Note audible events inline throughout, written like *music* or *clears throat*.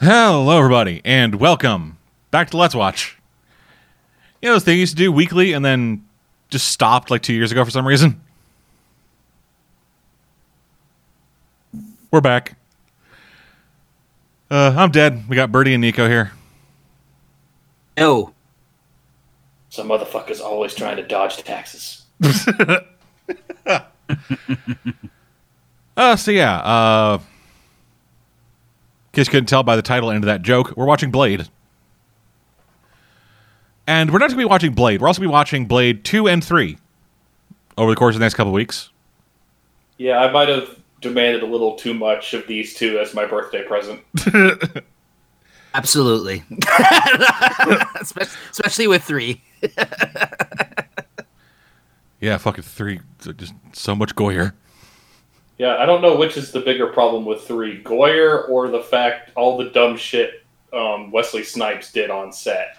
Hello, everybody, and welcome back to Let's Watch. You know those things you used to do weekly and then just stopped like two years ago for some reason? We're back. Uh, I'm dead. We got Birdie and Nico here. No. Some motherfucker's always trying to dodge taxes. *laughs* Uh, so yeah, uh, in case you couldn't tell by the title end of that joke, we're watching Blade. And we're not going to be watching Blade. We're also going to be watching Blade 2 and 3 over the course of the next couple weeks. Yeah, I might have demanded a little too much of these two as my birthday present. *laughs* Absolutely. *laughs* especially, especially with three. *laughs* Yeah, fucking 3. Just so much Goyer. Yeah, I don't know which is the bigger problem with three, Goyer or the fact all the dumb shit um, Wesley Snipes did on set.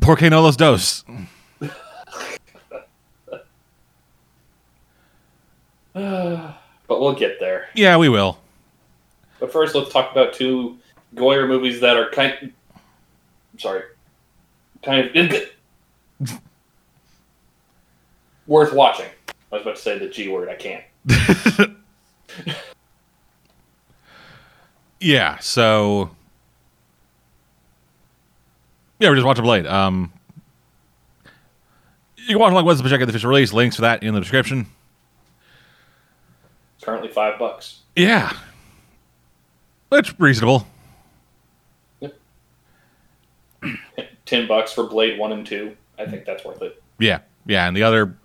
Por que no los dos? *sighs* but we'll get there. Yeah, we will. But first, let's talk about two Goyer movies that are kind. I'm sorry, kind of *laughs* worth watching. I was about to say the G word. I can't. *laughs* Yeah, so. Yeah, we're just watching Blade. Um, you can watch along with us, check out the official release. Links for that in the description. It's currently five bucks. Yeah. That's reasonable. *clears throat* Ten bucks for Blade one and two. I think that's worth it. Yeah, yeah, and the other,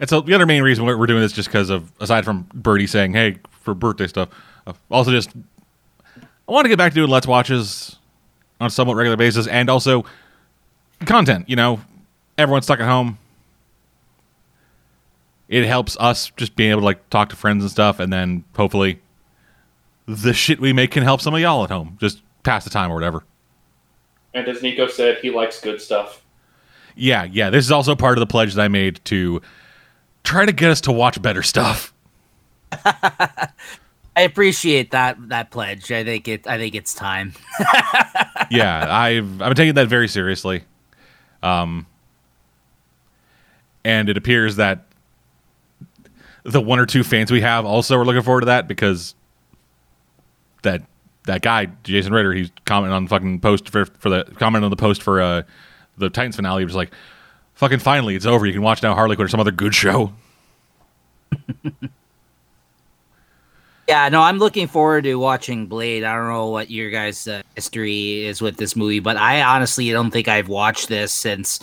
it's a, the other main reason we're we're doing this just because of aside from Birdie saying, "Hey, for birthday stuff," uh, also just I want to get back to doing let's watches on a somewhat regular basis, and also content. You know, everyone's stuck at home. It helps us just being able to like talk to friends and stuff, and then hopefully the shit we make can help some of y'all at home, just pass the time or whatever. And as Nico said, he likes good stuff. Yeah, yeah. This is also part of the pledge that I made to try to get us to watch better stuff. *laughs* I appreciate that that pledge. I think it I think it's time. *laughs* yeah, I've I've been taking that very seriously. Um and it appears that the one or two fans we have also are looking forward to that because that that guy Jason Ritter he's commenting on the fucking post for for the comment on the post for uh the Titans finale he was like fucking finally it's over you can watch now Harley Quinn or some other good show. *laughs* yeah, no, I'm looking forward to watching Blade. I don't know what your guys' uh, history is with this movie, but I honestly don't think I've watched this since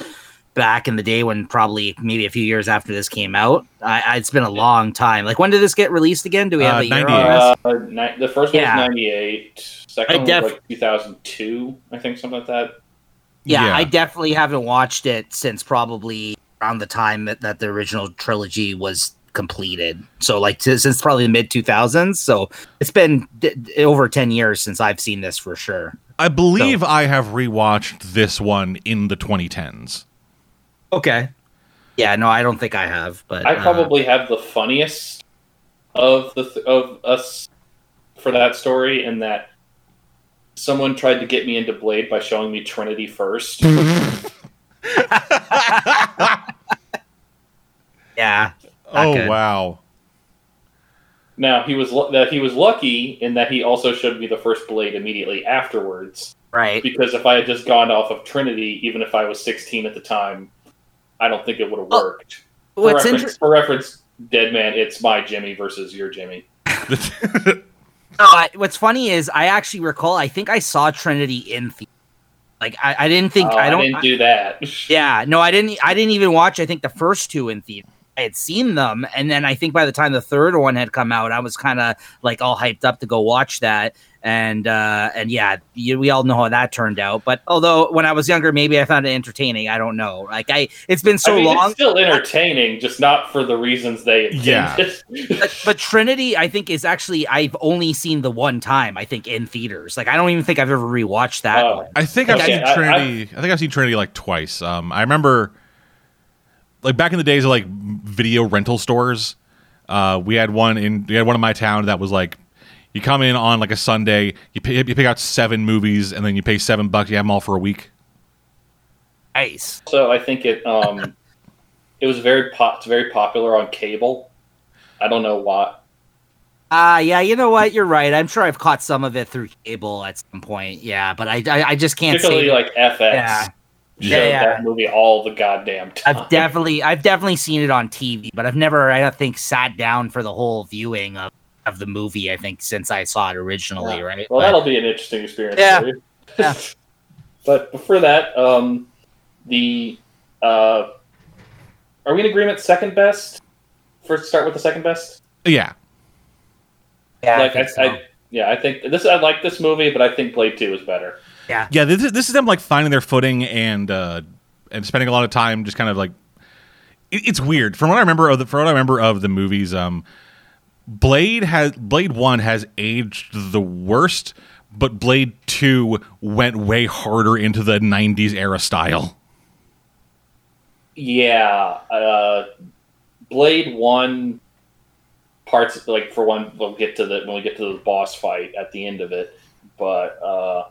back in the day when probably maybe a few years after this came out. I, I, it's been a long time. Like when did this get released again? Do we have Uh, a year on this? Uh, ni- the first one Yeah. was ninety eight. Second I one def- was like two thousand two. I think something like that. Yeah, Yeah. I definitely haven't watched it since probably around the time that, that the original trilogy was completed. So like t- since probably the mid 2000s. So it's been d- d- over 10 years since I've seen this for sure. I believe I have rewatched this one in the 2010s. Okay. Yeah, no, I don't think I have, but I uh, probably have the funniest of the th- of us for that story in that someone tried to get me into Blade by showing me Trinity first. *laughs* yeah. Oh good. wow. now he was lu- that he was lucky in that he also showed me the first Blade immediately afterwards. Right. Because if I had just gone off of Trinity, even if I was 16 at the time, I don't think it would have Oh, worked. For reference, interesting for reference, Dead Man, it's my Jimmy versus your Jimmy. *laughs* what's funny is I actually recall I think I saw Trinity in theater. Like I, I didn't think Oh, I don't didn't do that. *laughs* Yeah, no, I didn't. I didn't even watch. I think the first two in theater. I had seen them, and then I think by the time the third one had come out, I was kind of like all hyped up to go watch that. And uh, and yeah, you, we all know how that turned out. But although when I was younger, maybe I found it entertaining. I don't know. Like I, it's been so I mean, long. It's still entertaining, just not for the reasons they Yeah. intended. but, but Trinity, I think, is actually I've only seen the one time. I think in theaters. Like I don't even think I've ever rewatched that Oh. one. I think I've seen I- Trinity. I, think I've seen Trinity like twice. Um, I remember, like back in the days of like video rental stores, uh, we had one in we had one in my town that was like You come in on like a Sunday, you pay, you pick out seven movies, and then you pay seven bucks. You have them all for a week. Nice. So I think it um, *laughs* it was very po- it's very popular on cable. I don't know why. Ah, yeah, you know what? You're right. I'm sure I've caught some of it through cable at some point. Yeah, but I, I, I just can't Particularly say. like FX. Yeah. Yeah, yeah. that movie all the goddamn time. I've definitely, I've definitely seen it on TV, but I've never, I don't think, sat down for the whole viewing of, of the movie. I think since I saw it originally, Yeah. right? Well, But- that'll be an interesting experience Yeah. Yeah. *laughs* but before that, um, the uh, are we in agreement? Second best. First, start with the second best. Yeah, yeah, like I I, think so. I, yeah, I think this. I like this movie, but I think Blade Two is better. yeah, yeah. This is, this is them like finding their footing and uh, and spending a lot of time just kind of like. It, it's weird. From what I remember of the from what I remember of the movies, um, Blade has Blade One has aged the worst, but Blade Two went way harder into the '90s era style. Yeah, uh, Blade One parts like for one we'll get to the when we get to the boss fight at the end of it, but uh,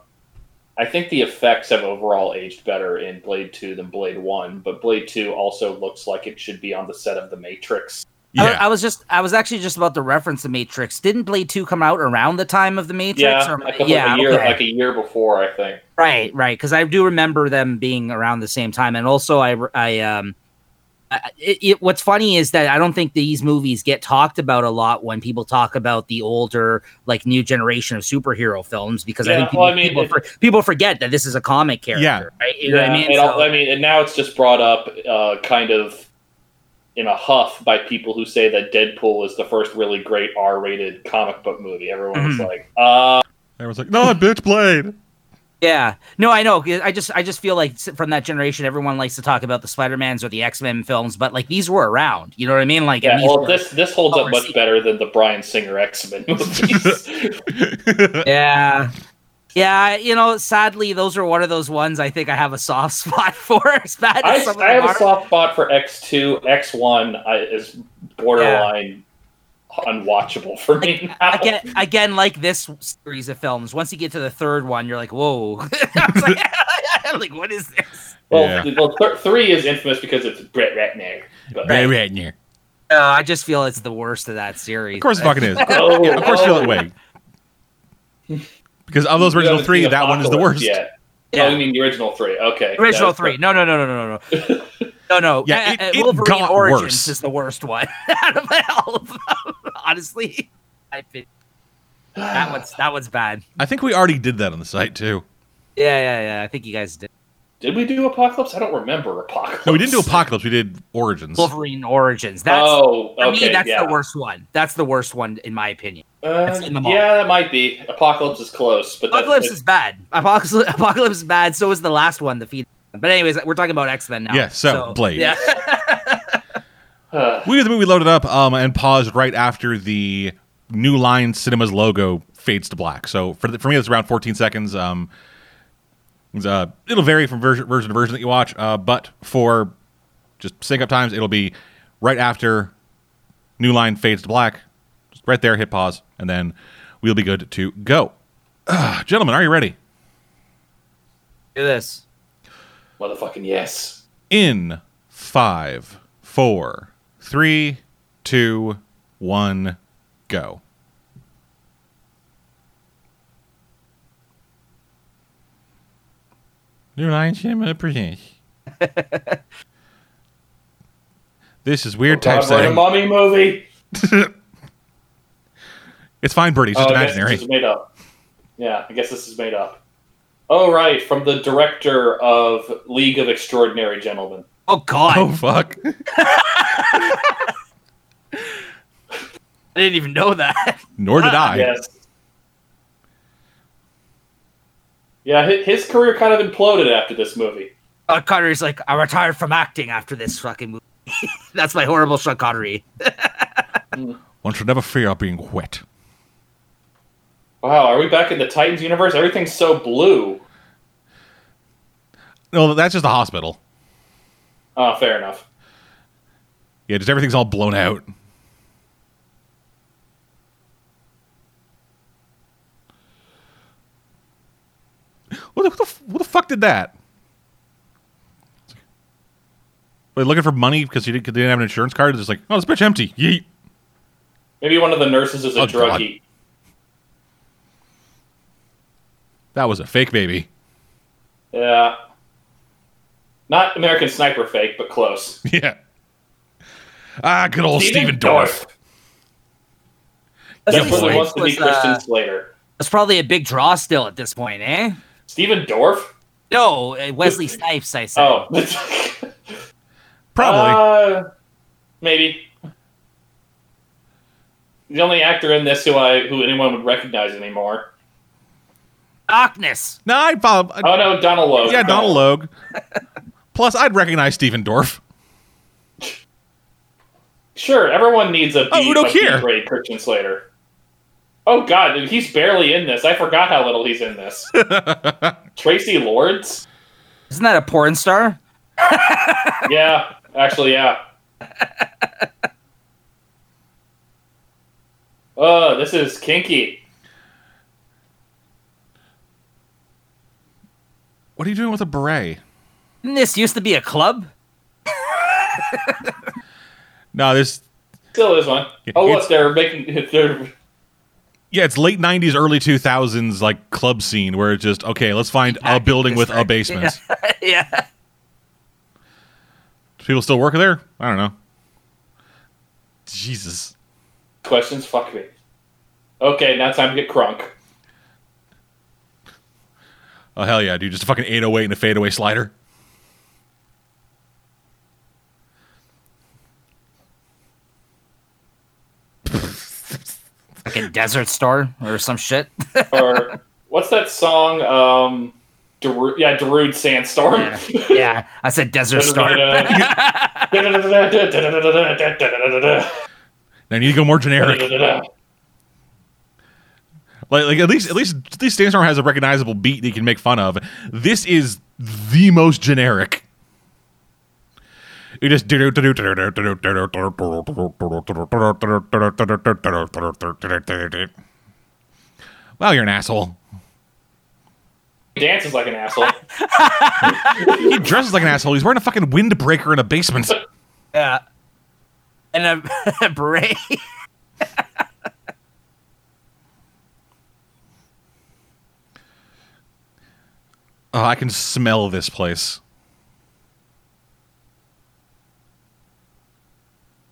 I think the effects have overall aged better in Blade Two than Blade One. But Blade Two also looks like it should be on the set of The Matrix. I, Yeah, I was just, I was actually just about to reference the Matrix. Didn't Blade Two come out around the time of the Matrix? Yeah, or- a couple yeah, a year okay. like a year before, I think. Right, right. Because I do remember them being around the same time, and also I, I um, I- it, it, what's funny is that I don't think these movies get talked about a lot when people talk about the older, like new generation of superhero films, because I think people, well, I mean, people, it- for, people forget that this is a comic character, Yeah. right? You know what I mean? and, So- I mean, and now it's just brought up uh, kind of in a huff by people who say that Deadpool is the first really great R-rated comic book movie. Everyone was Mhm. like, uh, everyone's like, "No, bitch, Blade." Yeah, no, I know. I just, I just feel like from that generation, everyone likes to talk about the Spider Mans or the X Men films, but like these were around. You know what I mean? Like, yeah. these Well, were- this this holds up much better than the Bryan Singer X Men *laughs* movies. *laughs* *laughs* yeah, yeah. You know, sadly, those are one of those ones I think I have a soft *laughs* spot for. As bad as I, some I them have a soft spot for X two. X one is borderline unwatchable for me now. Again, again, like this series of films. Once you get to the third one, you're like, "Whoa!" *laughs* I was like, *laughs* like, "What is this?" well, Yeah. well th- three is infamous because it's Brett Ratner. But, Ray Ratner. Uh, I just feel it's the worst of that series. Of course, it fucking is. Oh, Yeah, of course, you feel oh. that way. Because of those original three, seen that one is the worst. Yet. Yeah. Oh, you mean the original three? Okay. Original That's- three. No, no, no, no, no, no, no. *laughs* No, no. Yeah, Uh, it- uh, it Wolverine got Origins worse. is the worst one *laughs* out of all of them. Honestly, I think that one's that one's bad. I think we already did that on the site too. Yeah, yeah, yeah. I think you guys did. Did we do Apocalypse? I don't remember Apocalypse. No, we didn't do Apocalypse. We did Origins. Wolverine Origins. That's oh, for okay. me. That's yeah. the worst one. That's the worst one in my opinion. Uh, in the yeah, that might be. Apocalypse is close, but Apocalypse that's, is bad. Apocalypse, *laughs* Apocalypse is bad. So is the last one, the feed. But anyways, we're talking about X Men now. Yeah, so, Blade. Yeah. *laughs* We had the movie loaded up um, and paused right after the New Line Cinemas logo fades to black. So for the, for me, it's around 14 seconds. Um, it's, uh, it'll vary from version, version to version that you watch, uh, but for just sync up times, it'll be right after New Line fades to black. Just right there, hit pause, and then we'll be good to go. Uh, gentlemen, are you ready? Do this. motherfucking yes. In five, four, three, two, one, go. New Line Cinema presents. this is weird oh, God, we're in a typesetting. mummy movie. *laughs* It's fine, Birdie. It's just oh, I imaginary. This is made up. Yeah, I guess this is made up. Oh right, from the director of League of Extraordinary Gentlemen. Oh God! Oh fuck! *laughs* *laughs* I didn't even know that. Nor did ah. I. Yes. Yeah, his career kind of imploded after this movie. Sean Connery's like, I retired from acting after this fucking movie. *laughs* That's my horrible Sean Connery. *laughs* One should never fear being wet. Wow, are we back in the Titans universe? Everything's so blue. No, that's just a hospital. Oh, fair enough. Yeah, just everything's all blown out. What the, what the, f- what the fuck did that? Wait, looking for money because he didn't, 'cause they didn't have an insurance card. It's just like, oh, this bitch empty. Yeet. Maybe one of the nurses is a Oh, God. druggie. That was a fake baby. Yeah. Not American Sniper fake, but close. *laughs* Yeah. Ah, good old Stephen Stephen Dorff. Wesley Definitely Snipes wants to be was, Christian uh, Slater. was probably a big draw still at this point, eh? Stephen Dorff? No, uh, Wesley *laughs* Snipes. I said. Oh. Probably. Uh, maybe. The only actor in this who I who anyone would recognize anymore. Darkness. no, I'd follow. I'd- Oh no, Donal Logue. yeah, Donal Logue. Plus, I'd recognize Stephen Dorff. Sure, everyone needs a B, Oh, Udo a B Kier. grade Christian Slater. Oh god, dude, he's barely in this. I forgot how little he's in this. *laughs* Traci Lords? Isn't that a porn star? *laughs* Yeah, actually, yeah. Oh, this is kinky. What are you doing with a beret? Didn't this used to be a club? *laughs* No, this. Still is one. Oh, It's- look, they're making. They're, Yeah, it's late '90s, early 2000s, like club scene where it's just okay. Let's find a building with a district. basement. *laughs* yeah. Do people still work there? I don't know. Jesus. questions, fuck me. Okay, now time to get crunk. Oh hell yeah, dude! Just a fucking 808 and a fadeaway slider. Like a desert store or some shit. *laughs* or what's that song? Um, Daru- yeah, Darude Sandstorm. yeah. yeah. I said desert *laughs* store. *laughs* Now you need to go more generic. Like, like at least at least at least Sandstorm has a recognizable beat that you can make fun of. This is the most generic. You just Wow, you're an asshole. He dances like an asshole. He dresses like an asshole. He's wearing a fucking windbreaker in a basement. yeah. And a, a beret. Oh, I can smell this place.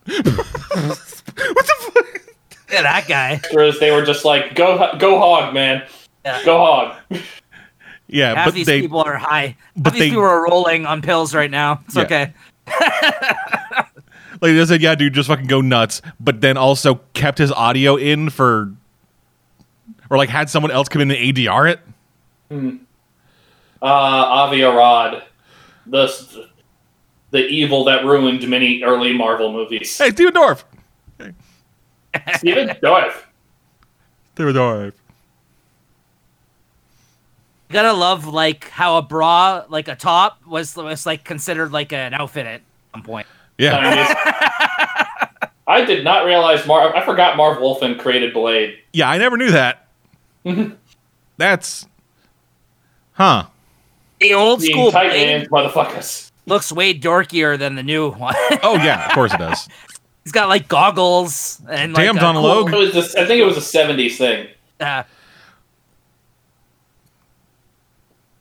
What the fuck? Yeah, that guy. Whereas they were just like, go, go hog, man. Yeah. Go hog. Yeah, Half but these they people are high. but Half these they- people are rolling on pills right now. It's Yeah. okay. *laughs* like they said, yeah, dude, just fucking go nuts. But then also kept his audio in for, or like had someone else come in and ADR it. Uh, Avi Arad, the the evil that ruined many early Marvel movies. Hey, Stephen Dorff. Stephen Dorff. Stephen Dorff. You gotta love like how a bra, like a top, was was like considered like an outfit at some point. Yeah, I did not realize Mar. I forgot Marv Wolfman created Blade. yeah, I never knew that. *laughs* That's, huh? The old Being school tight Blade motherfuckers. Looks way dorkier than the new one. *laughs* Oh yeah, of course it does. He's got like goggles and like Damn a Donald cool- Logue. It was this, I think it was a '70s thing. uh,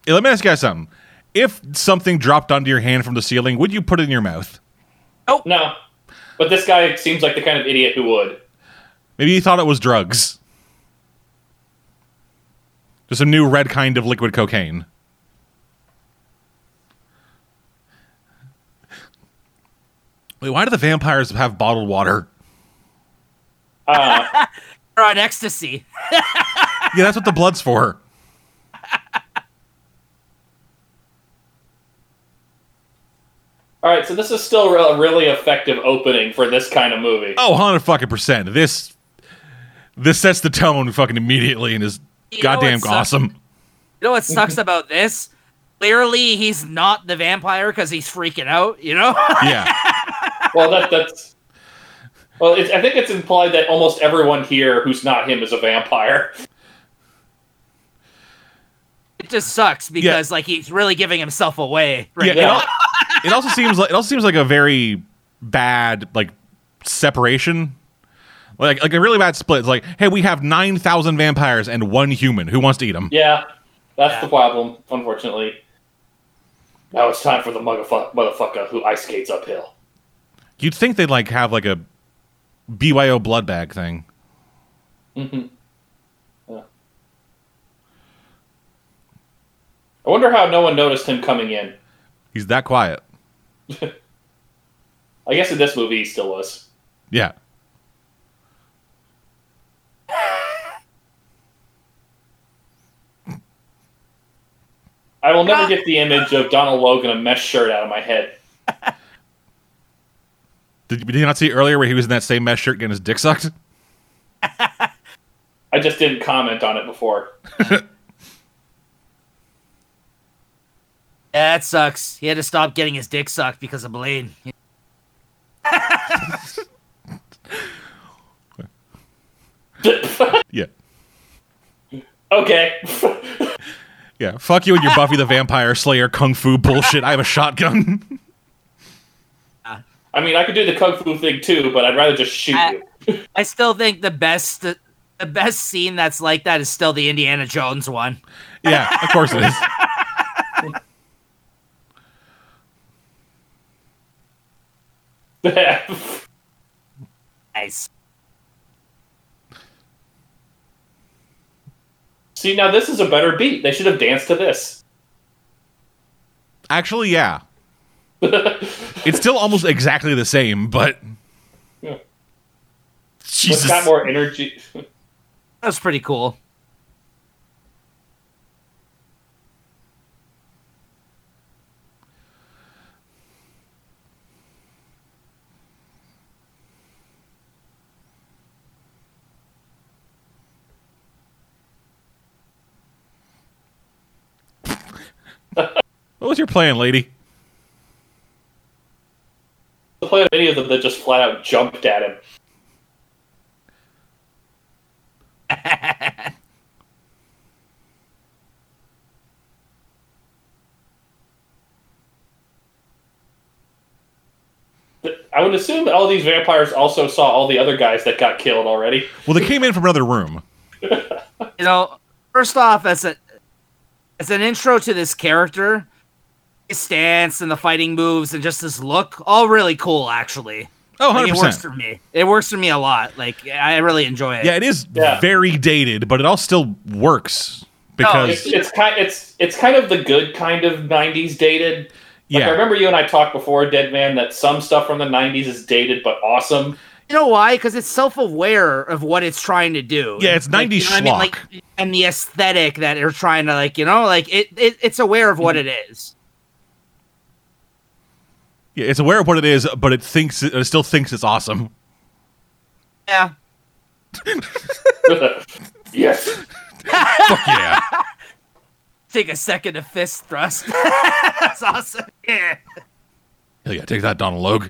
Hey, let me ask you guys something. If something dropped onto your hand from the ceiling, would you put it in your mouth? Oh no, but this guy seems like the kind of idiot who would. Maybe he thought it was drugs. Just a new red kind of liquid cocaine. Wait, why do the vampires have bottled water? Uh, *laughs* or on ecstasy. Yeah, that's what the blood's for. all right, so this is still a really effective opening for this kind of movie. Oh, 100 fucking percent. This this sets the tone fucking immediately and is You goddamn what sucks? awesome. You know what sucks about this? Clearly, he's not the vampire because he's freaking out. You know? Yeah. *laughs* Well, that that's. Well, it's, I think it's implied that almost everyone here who's not him is a vampire. it just sucks because like he's really giving himself away. Right Yeah, it, al- it also seems like it also seems like a very bad like separation. Like like a really bad split. It's like, hey, we have nine thousand vampires and one human. Who wants to eat them? Yeah, that's Yeah. the problem, unfortunately. Now it's time for the motherfucker, motherfucker who ice skates uphill. You'd think they'd like have like a BYO blood bag thing. hmm Yeah. I wonder how no one noticed him coming in. He's that quiet. *laughs* I guess in this movie he still was. Yeah. I will never get the image of Donald Logan a mesh shirt out of my head. *laughs* Did, did you not see earlier where he was in that same mesh shirt getting his dick sucked? I just didn't comment on it before. Yeah, *laughs* that sucks. He had to stop getting his dick sucked because of Blade. *laughs* Yeah. okay. Yeah. Fuck you and your Buffy the Vampire Slayer kung fu bullshit. I have a shotgun. *laughs* I mean, I could do the kung fu thing too, but I'd rather just shoot I- you. *laughs* I still think the best the best scene that's like that is still the Indiana Jones one. yeah, of course it is. *laughs* *laughs* Nice. See, now this is a better beat. They should have danced to this. Actually, yeah. *laughs* It's still almost exactly the same, but Yeah. Jesus. It's got more energy. That's pretty cool. What was your plan, lady? The play of any of them that just flat out jumped at him. *laughs* I would assume all these vampires also saw all the other guys that got killed already. Well, they came in from another room. You know, first off, as a as an intro to this character, his stance and the fighting moves and just his look, all really cool actually. Oh, Like, 100%. it works for me. It works for me a lot. Like I really enjoy it. Yeah, it is Yeah. very dated, but it all still works because It's, it's kind it's it's kind of the good kind of '90s dated. Like yeah, I remember you and I talked before, Dead Man, that some stuff from the '90s is dated but awesome. You know why? Because it's self-aware of what it's trying to do. Yeah, it's Like, 90s you know I mean? Like, and the aesthetic that they're trying to like, you know, like it, it it's aware of Mm-hmm. what it is. Yeah, it's aware of what it is, but it thinks it still thinks it's awesome. Yeah. *laughs* yes. Fuck yeah. Take a second to fist thrust. *laughs* That's awesome. Yeah. Hell yeah, take that, Donal Logue.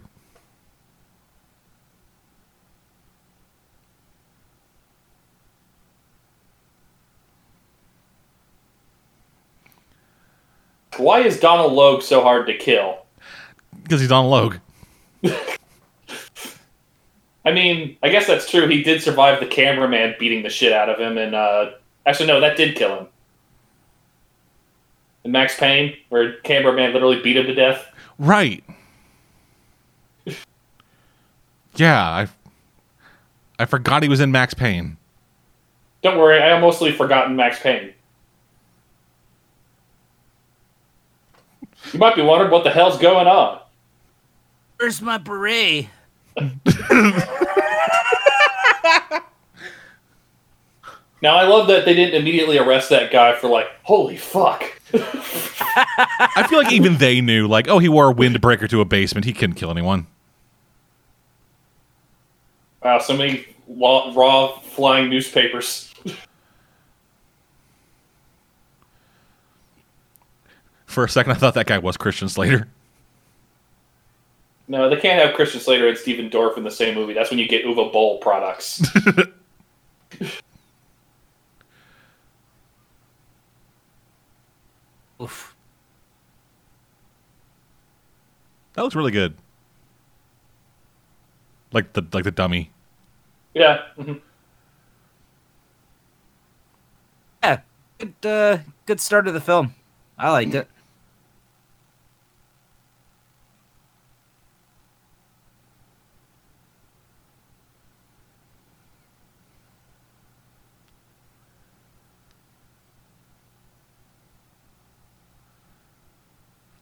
Why is Donal Logue so hard to kill? Because he's Donal Logue. *laughs* I mean, I guess that's true. He did survive the cameraman beating the shit out of him, and uh, actually, no, that did kill him. In Max Payne, where cameraman literally beat him to death. Right. Yeah, I I forgot he was in Max Payne. Don't worry, I mostly forgotten Max Payne. You might be wondering what the hell's going on. Where's my beret? Now, I love that they didn't immediately arrest that guy for like, holy fuck. I feel like even they knew, like, oh, he wore a windbreaker to a basement. He couldn't kill anyone. Wow, so many raw, raw flying newspapers. For a second, I thought that guy was Christian Slater. No, they can't have Christian Slater and Stephen Dorff in the same movie. That's when you get Uwe Boll products. *laughs* Oof. That looks really good. Like the like the dummy. Yeah. mhm. Yeah, good, uh, good start of the film. I liked it.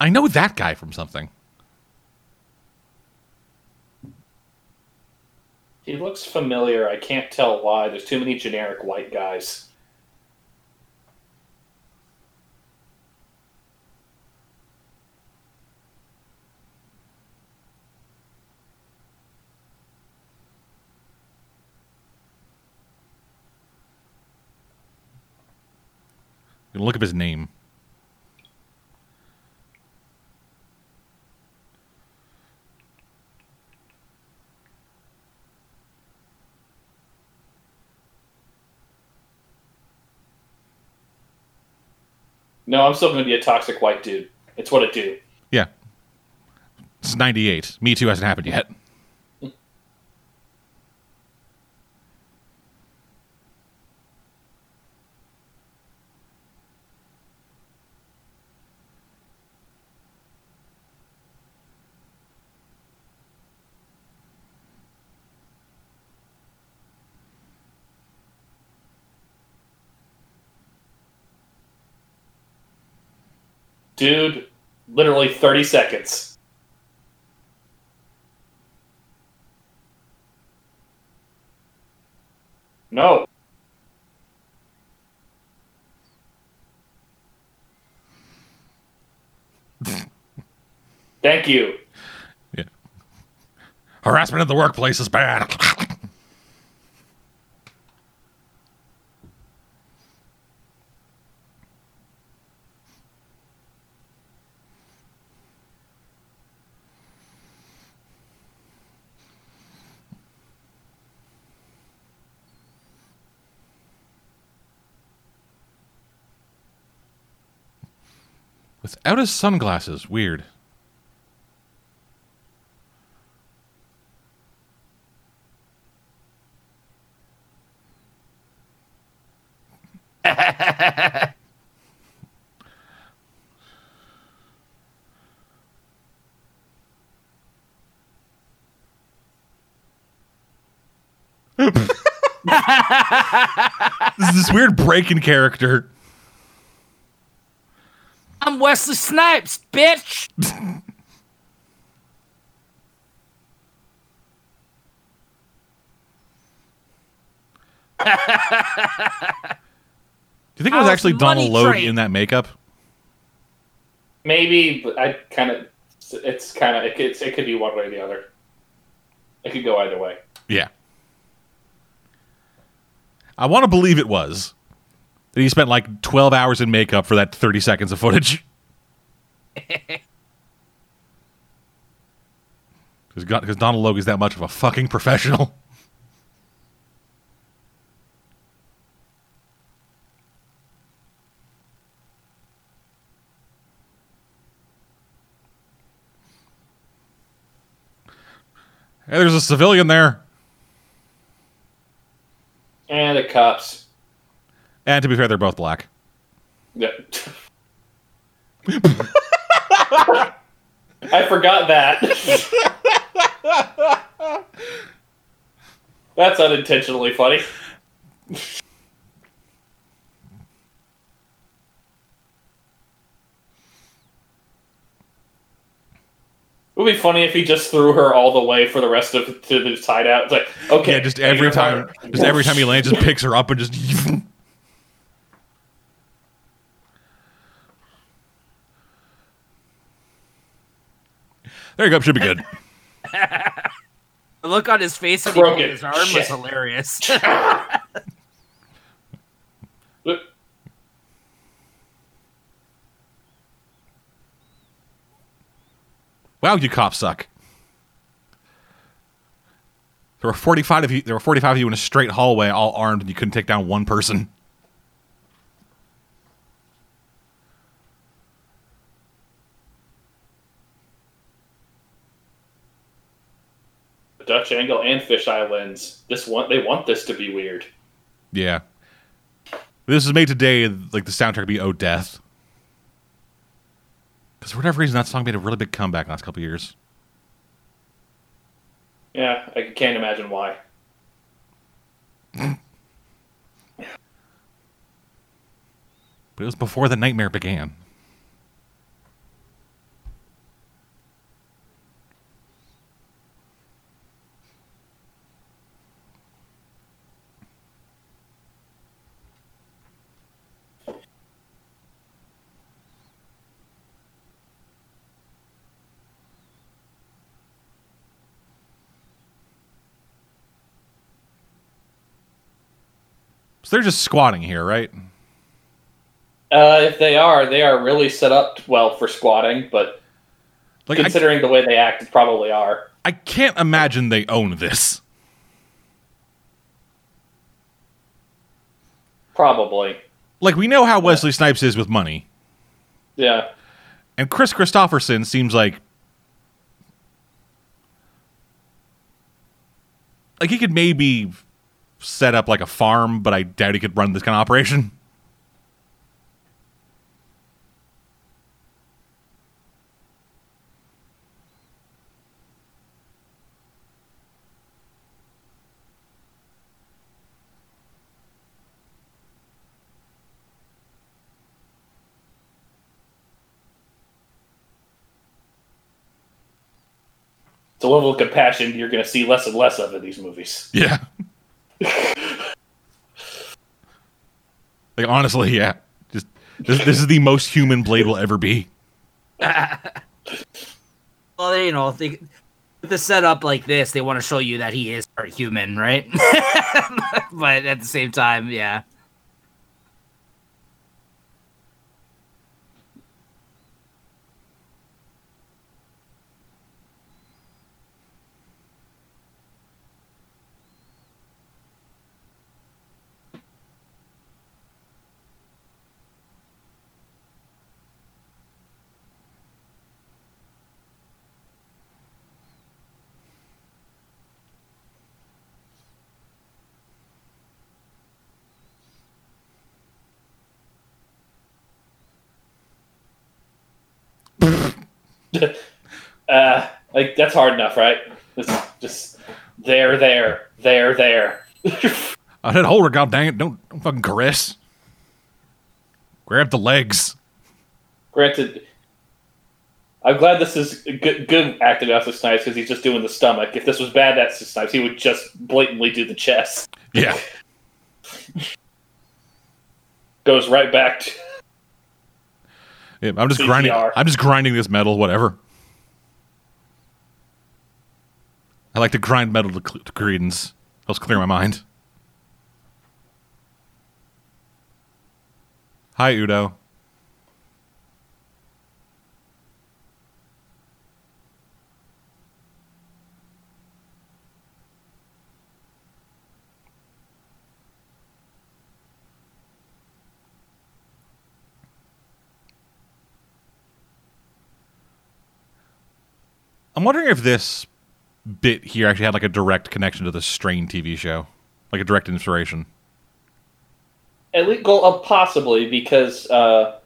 I know that guy from something. He looks familiar. I can't tell why. There's too many generic white guys. Look up his name. No, I'm still going to be a toxic white dude. It's what it do. Yeah. It's 98. Me Too hasn't happened yet. Dude, literally 30 seconds. No. Thank you. Yeah. Harassment in the workplace is bad. *laughs* Without his sunglasses, weird. *laughs* This is this weird break in character. I'm Wesley Snipes, bitch. *laughs* Do you think it was How's actually Donal Logue in that makeup? Maybe, but I kind of. It's kind of. It could, it could be one way or the other. It could go either way. Yeah. I want to believe it was. That he spent like 12 hours in makeup for that 30 seconds of footage. *laughs* Because Donal Logue is that much of a fucking professional. Hey, there's a civilian there. And the cops. And to be fair, they're both black. Yeah. *laughs* I forgot that. *laughs* That's unintentionally funny. It would be funny if he just threw her all the way for the rest of to the side out. It's like, okay, Yeah, just every time, just every time he lands, just picks her up and just. *laughs* There you go. Should be good. *laughs* The look on his face when he Broke pulled it. his arm was hilarious. Look, *laughs* Wow, you cops suck. There were forty-five of you. There were forty-five of you in a straight hallway, all armed, and you couldn't take down one person. Dutch Angle and fisheye lenses. This one, they want this to be weird. Yeah. This is made today, like the soundtrack would be Oh Death. Because for whatever reason, that song made a really big comeback in the last couple years. Yeah, I can't imagine why. But it was before the nightmare began. So they're just squatting here, right? Uh, if they are, they are really set up well for squatting, but Like I, considering the way they act, probably are. I can't imagine they own this. Probably. Like we know how Wesley Snipes is with money, Yeah. and Kris Kristofferson seems like like he could maybe set up like a farm, but I doubt he could run this kind of operation. It's a level of compassion you're going to see less and less of in these movies. Yeah. *laughs* like honestly, yeah. Just this, this is the most human Blade will ever be. *laughs* Well, you know, with the setup like this, they want to show you that he is part human, right? *laughs* but at the same time, yeah. *laughs* Uh, like that's hard enough, right? Just, just there, there, there, there. *laughs* I said, hold her, god dang it! Don't, don't fucking caress. Grab the legs. Granted, I'm glad this is good, good acting Wesley Snipes because he's just doing the stomach. If this was bad Wesley Snipes, he would just blatantly do the chest. Yeah. *laughs* Goes right back to Yeah, I'm just CPR. grinding. I'm just grinding this metal. Whatever. I like to grind metal to, cl- to Creedence. Helps clear my mind. Hi, Udo. I'm wondering if this bit here actually had like a direct connection to the Strain TV show, like a direct inspiration. at least go uh, possibly because uh,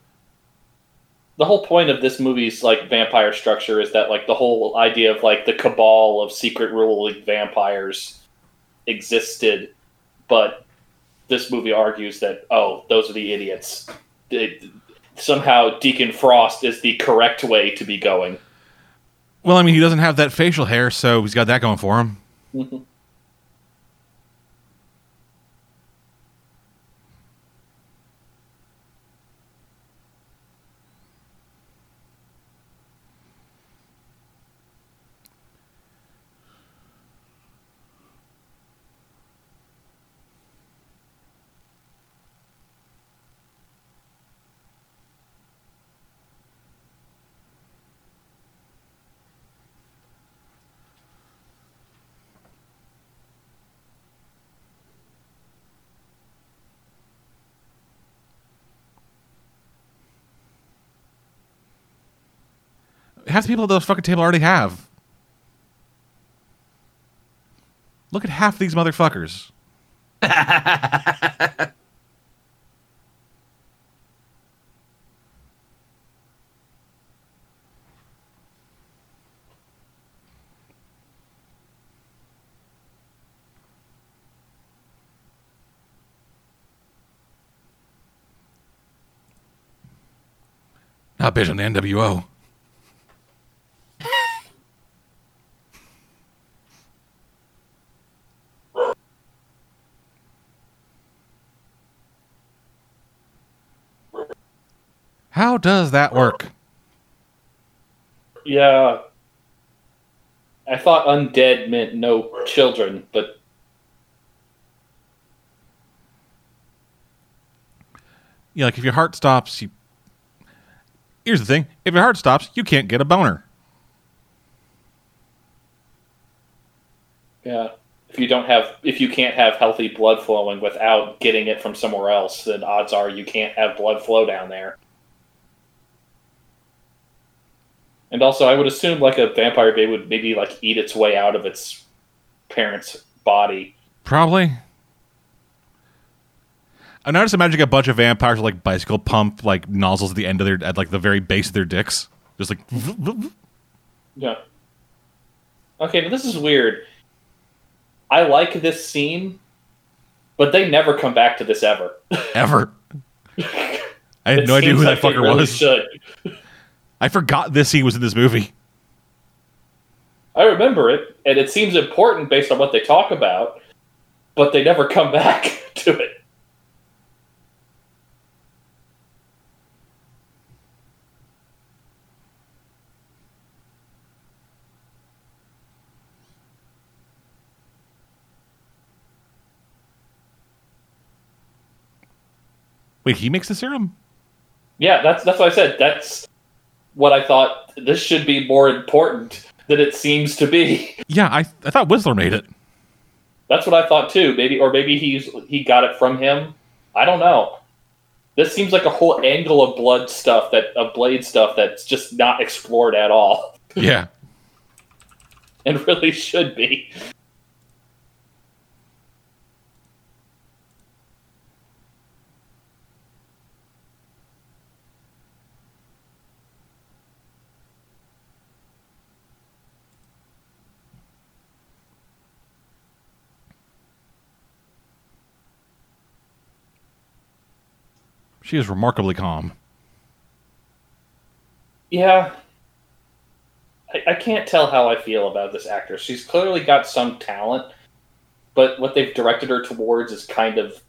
the whole point of this movie's like vampire structure is that like the whole idea of like the cabal of secret ruling vampires existed, but this movie argues that oh those are the idiots. It- somehow Deacon Frost is the correct way to be going. Well, I mean, he doesn't have that facial hair, so he's got that going for him. *laughs* Half the people at the fucking table already have. Look at half these motherfuckers. Not bitch on the NWO. How does that work? Yeah. I thought undead meant no children, but Yeah, like if your heart stops, you. Here's the thing: if your heart stops, you can't get a boner. yeah. If you don't have if you can't have healthy blood flowing without getting it from somewhere else, then odds are you can't have blood flow down there. And also I would assume like a vampire baby would maybe like eat its way out of its parent's body. Probably. I now just imagine a bunch of vampires with like bicycle pump like nozzles at the end of their at like the very base of their dicks, just like Yeah. Okay, now this is weird. I like this scene, but they never come back to this ever. ever. *laughs* I had It no idea who like that they fucker really was. I forgot this scene was in this movie. I remember it, and it seems important based on what they talk about, but they never come *laughs* back to it. Wait, he makes the serum? Yeah, that's that's what I said. That's what I thought. This should be more important than it seems to be. Yeah, I I thought Whistler made it. That's what I thought too. Maybe, or maybe he's he got it from him. I don't know. This seems like a whole angle of blood stuff that of blade stuff that's just not explored at all, Yeah. *laughs* and really should be. She is remarkably calm. Yeah. I, I can't tell how I feel about this actress. She's clearly got some talent, but what they've directed her towards is kind of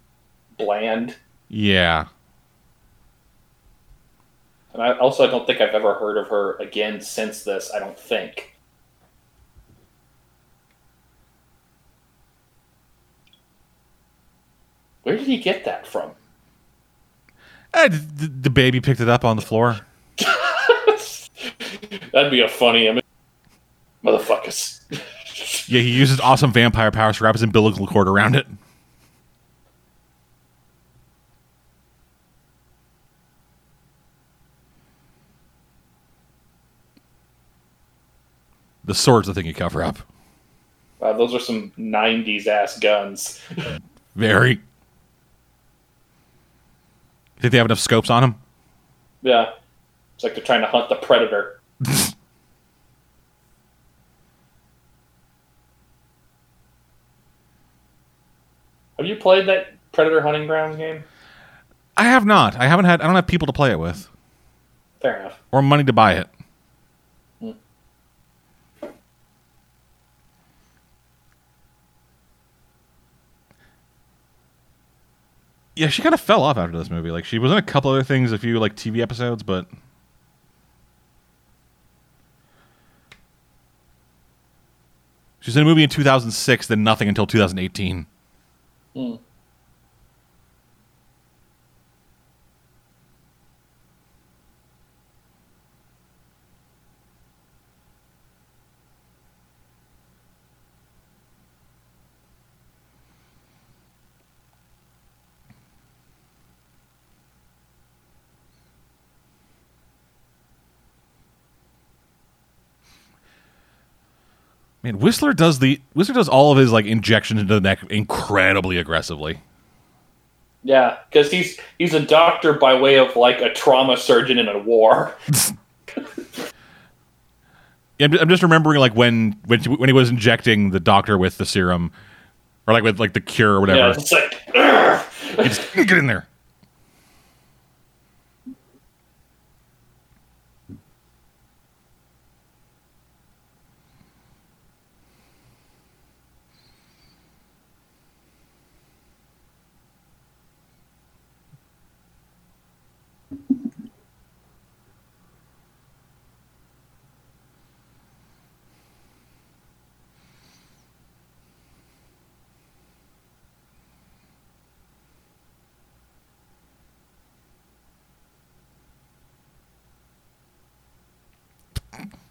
bland. Yeah. And I also I don't think I've ever heard of her again since this, I don't think. Where did he get that from? Eh, d- d- the baby picked it up on the floor. *laughs* That'd be a funny image. Motherfuckers. Yeah, he uses awesome vampire powers to wrap his umbilical cord around it. The sword's the thing you cover up. Wow, those are some 90s ass guns. Very. Think they have enough scopes on him? Yeah. It's like they're trying to hunt the predator. *laughs* Have you played that Predator Hunting Grounds game? I have not. I haven't had. I don't have people to play it with, Fair enough. or money to buy it. Yeah, she kind of fell off after this movie. Like she was in a couple other things, a few like TV episodes, but she's in a movie in 2006, then nothing until 2018. Hmm. Man, Whistler does the Whistler does all of his like injections into the neck incredibly aggressively. Yeah, because he's he's a doctor by way of like a trauma surgeon in a war. *laughs* Yeah, I'm just remembering like when when when he was injecting the doctor with the serum, or like with like the cure or Yeah, whatever. it's like *laughs* "Ugh." Just, get in there.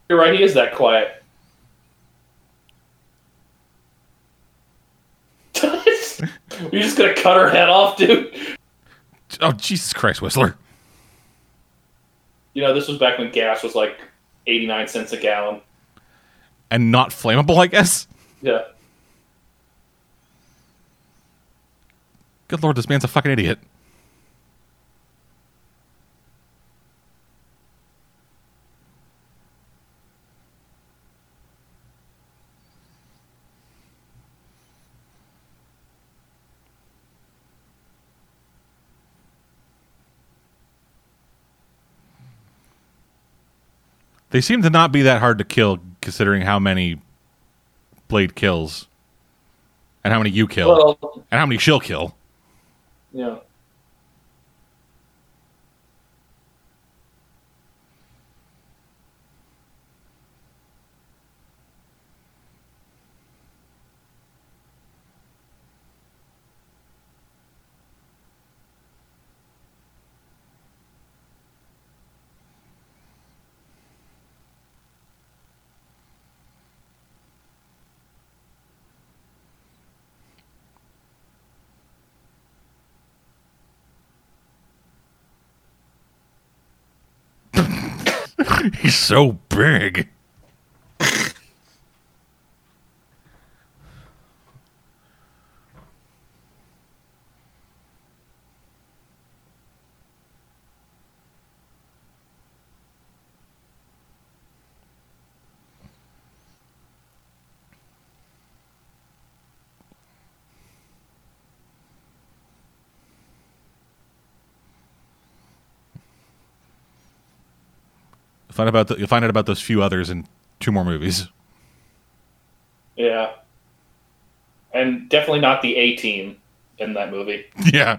You're right. He is that quiet. *laughs* You're just gonna cut her head off, dude. Oh Jesus Christ, Whistler! You know, this was back when gas was like 89 cents a gallon. And not flammable, I guess. Yeah. Good lord, this man's a fucking idiot. They seem to not be that hard to kill, considering how many Blade kills, and how many you kill, Well, and how many she'll kill. yeah. He's so big. Find about the, you'll find out about those few others in two more movies. Yeah. And definitely not the A team in that movie. *laughs* yeah.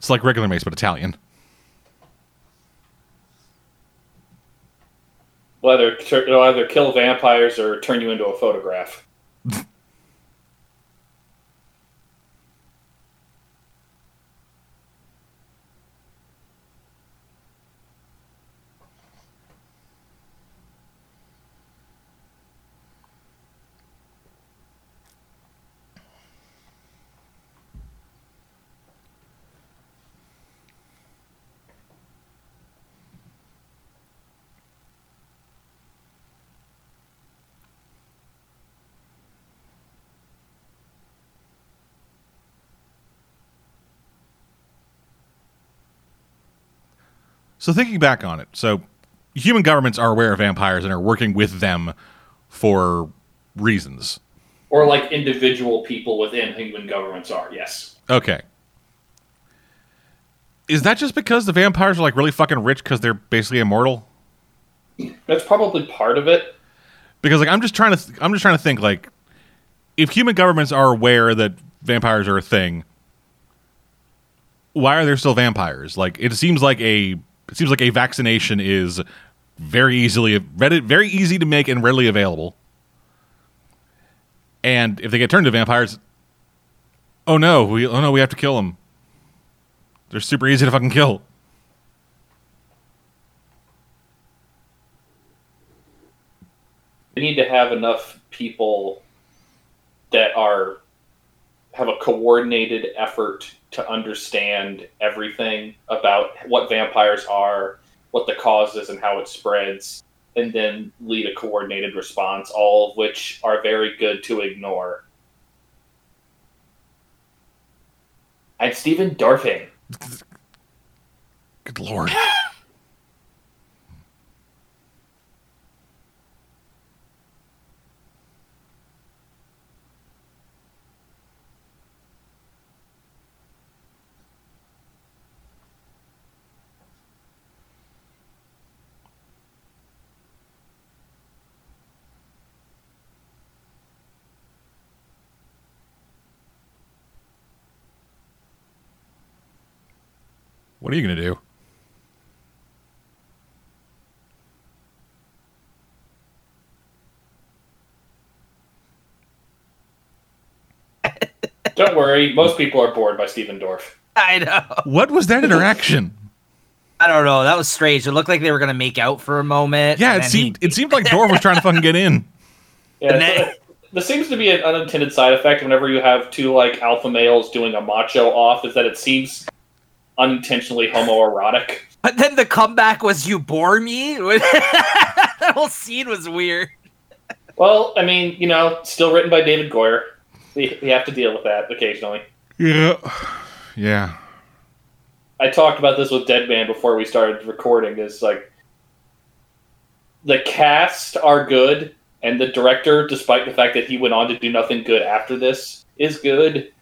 It's like regular mace, but Italian. Will either, it'll either kill vampires or turn you into a photograph. So thinking back on it, so human governments are aware of vampires and are working with them for reasons. Or like individual people within human governments are, yes. Okay. Is that just because the vampires are like really fucking rich because they're basically immortal? That's probably part of it. Because like I'm just trying to th- I'm just trying to think like if human governments are aware that vampires are a thing, why are there still vampires? Like it seems like a it seems like a vaccination is very easily very easy to make and readily available. And if they get turned into vampires, oh no, we oh no, we have to kill them. They're super easy to fucking kill. We need to have enough people that are have a coordinated effort to understand everything about what vampires are, what the cause is, and how it spreads, and then lead a coordinated response, all of which are very good to ignore. I'm Stephen Dorfing. Good lord. *laughs* What are you going to do? *laughs* Don't worry, most people are bored by Stephen Dorff. I know. *laughs* What was that interaction? I don't know. That was strange. It looked like they were gonna make out for a moment. yeah, it seemed he- it seemed like Dorff was trying to fucking get in. *laughs* Yeah, And so- there seems to be an unintended side effect whenever you have two like alpha males doing a macho off, is that it seems unintentionally homoerotic. But then the comeback was "You bore me." *laughs* that whole scene was weird. Well, I mean, you know, still written by David Goyer. We, we have to deal with that occasionally. Yeah. Yeah. I talked about this with Dead Man before we started recording. Is like the cast are good, and the director, despite the fact that he went on to do nothing good after this, is good.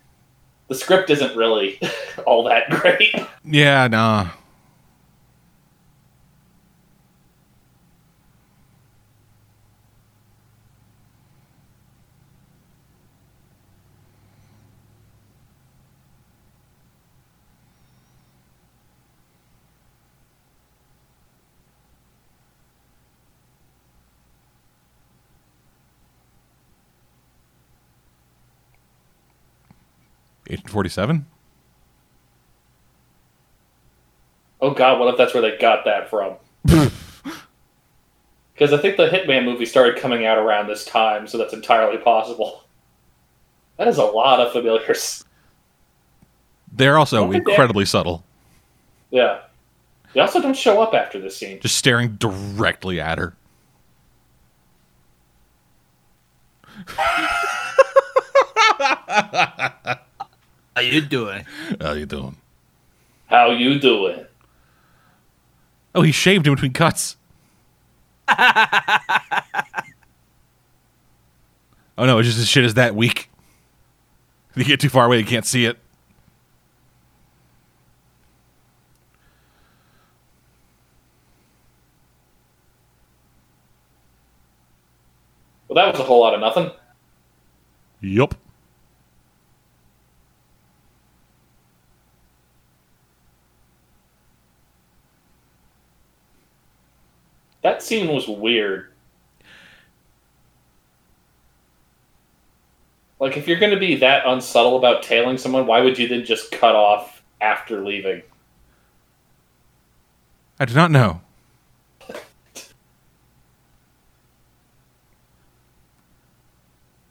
The script isn't really *laughs* all that great. Yeah, nah. Agent 47? Oh God, what if that's where they got that from? *laughs* Because I think the Hitman movie started coming out around this time, so that's entirely possible. That is a lot of familiars. They're also Look at that. incredibly subtle, Yeah. They also don't show up after this scene. just staring directly at her. *laughs* *laughs* How you doing? How you doing? How you doing? Oh, he shaved in between cuts. oh no, it's just his shit is that weak. If you get too far away, you can't see it. Well, that was a whole lot of nothing. Yup. That scene was weird. Like, if you're going to be that unsubtle about tailing someone, why would you then just cut off after leaving? I do not know.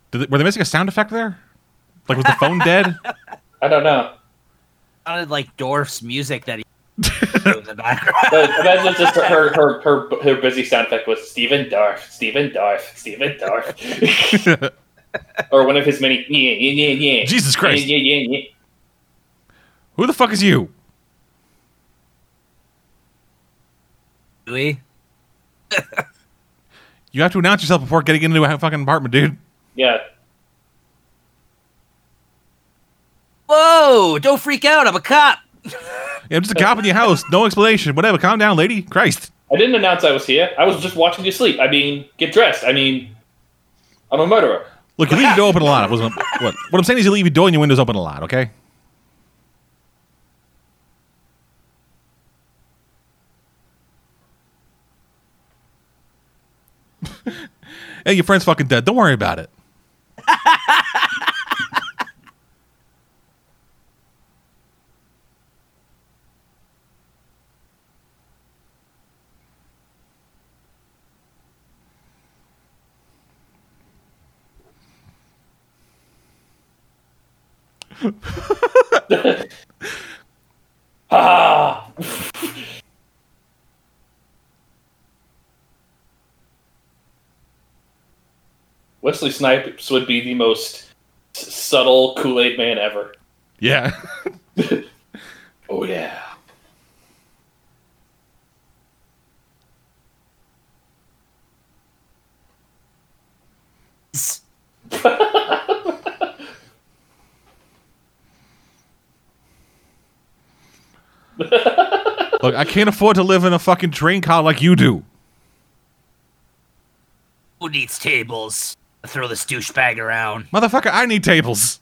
Did they, were they missing a sound effect there? Like was the phone dead? *laughs* I don't know. Sounded like Dorff's music that he in the background. But imagine just her, her, her, her busy sound effect was Stephen Darf, Stephen Darf, Stephen Darf. *laughs* or one of his many, yeah, yeah, yeah, yeah. Jesus Christ. Yeah, yeah, yeah, yeah. Who the fuck is you? Really? *laughs* You have to announce yourself before getting into a fucking apartment, dude. Yeah. Whoa! Don't freak out. I'm a cop. *laughs* I'm just a cop in your house. No explanation. Whatever. Calm down, lady. Christ. I didn't announce I was here. I was just watching you sleep. I mean, get dressed. I mean, I'm a murderer. Look, you leave your door open a lot. Wasn't- What? What I'm saying is you leave your door and your windows open a lot, okay? *laughs* hey, your friend's fucking dead. Don't worry about it. *laughs* ah. *laughs* Wesley Snipes would be the most s- subtle Kool Aid man ever. Yeah. *laughs* Oh yeah. *laughs* Look, I can't afford to live in a fucking train car like you do. Who needs tables? Throw this douchebag around. Motherfucker, I need tables.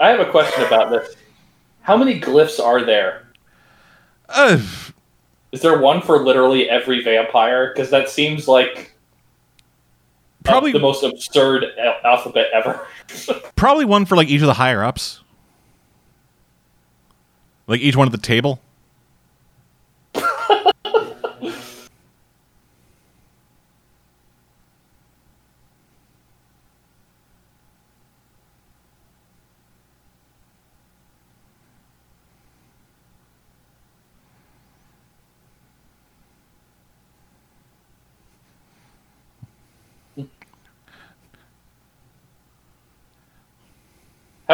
I have a question about this. How many glyphs are there? Uh, Is there one for literally every vampire? Because that seems like uh, probably the most absurd al- alphabet ever. *laughs* probably one for like each of the higher ups. Like each one at the table.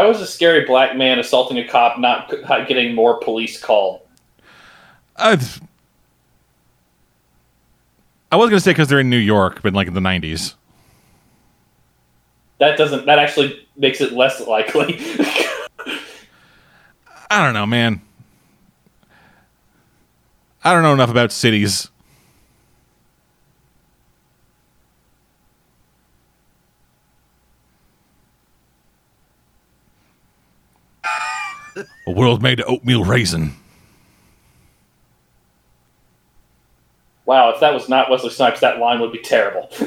How is a scary black man assaulting a cop not getting more police called? Uh, I was gonna say because they're in New York, but like in the '90s. That doesn't. That actually makes it less likely. *laughs* I don't know, man. I don't know enough about cities. A world made of oatmeal raisin. wow, if that was not Wesley Snipes, that line would be terrible. *laughs*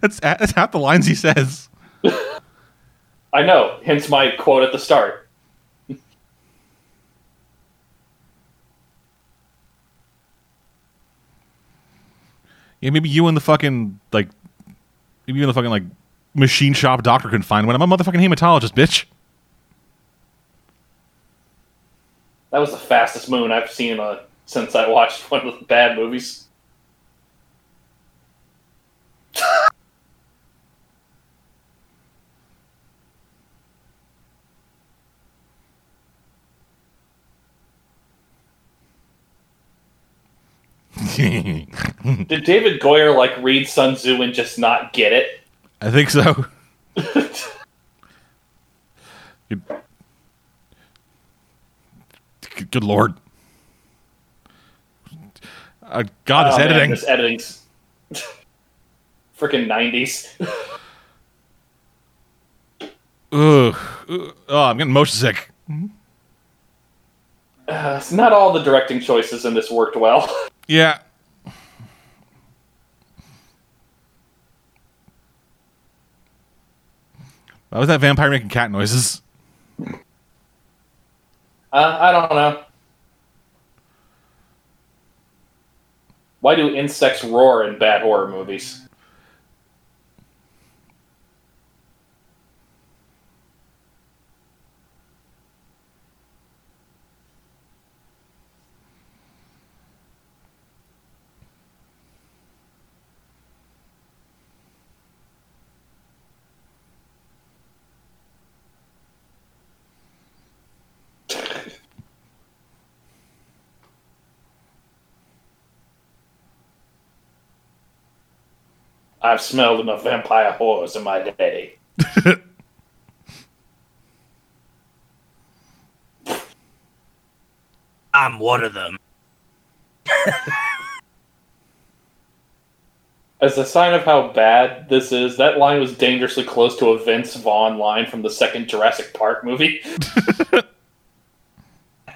That's that's half the lines he says. I know. Hence my quote at the start. Yeah, maybe you and the fucking like, maybe you and the fucking like machine shop doctor can find one. I'm a motherfucking hematologist, bitch. That was the fastest moon I've seen uh, since I watched *laughs* one of the bad movies. *laughs* Did David Goyer like read Sun Tzu and just not get it? Think so. Good, *laughs* good- lord. Uh, God, this Oh, man, editing. this editing's *laughs* freaking nineties. Ugh. Ugh. Oh, I'm getting motion sick. Uh, it's not all the directing choices in this worked well. *laughs* Yeah. Why was that vampire making cat noises? Uh, I don't know. Why do insects roar in bad horror movies? I've smelled enough vampire horrors in my day. *laughs* I'm one of them. *laughs* As a sign of how bad this is, that line was dangerously close to a Vince Vaughn line from the second Jurassic Park movie.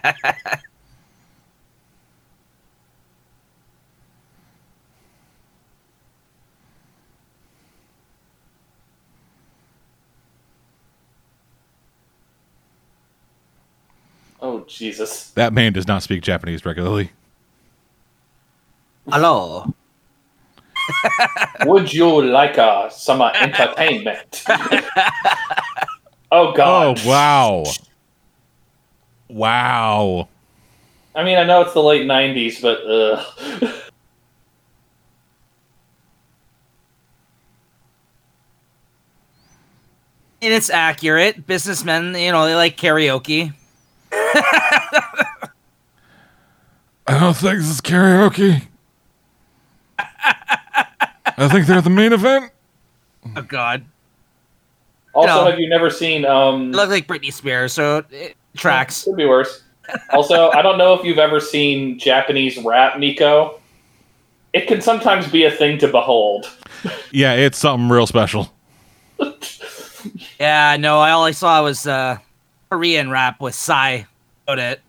*laughs* Oh Jesus! That man does not speak Japanese regularly. Hello. *laughs* Would you like uh, some uh, entertainment? oh God! Oh wow, wow. I mean, I know it's the late '90s, but uh, *laughs* And it's accurate. Businessmen, you know, they like karaoke. I don't think this is karaoke. I think they're the main event. Oh God. also, know. have you never seen? Um, They look like Britney Spears, so it tracks. Could be worse. Also, I don't know if you've ever seen Japanese rap, Nico. It can sometimes be a thing to behold. Yeah, it's something real special. *laughs* Yeah, no, I all I saw was uh Korean rap with Psy. About it.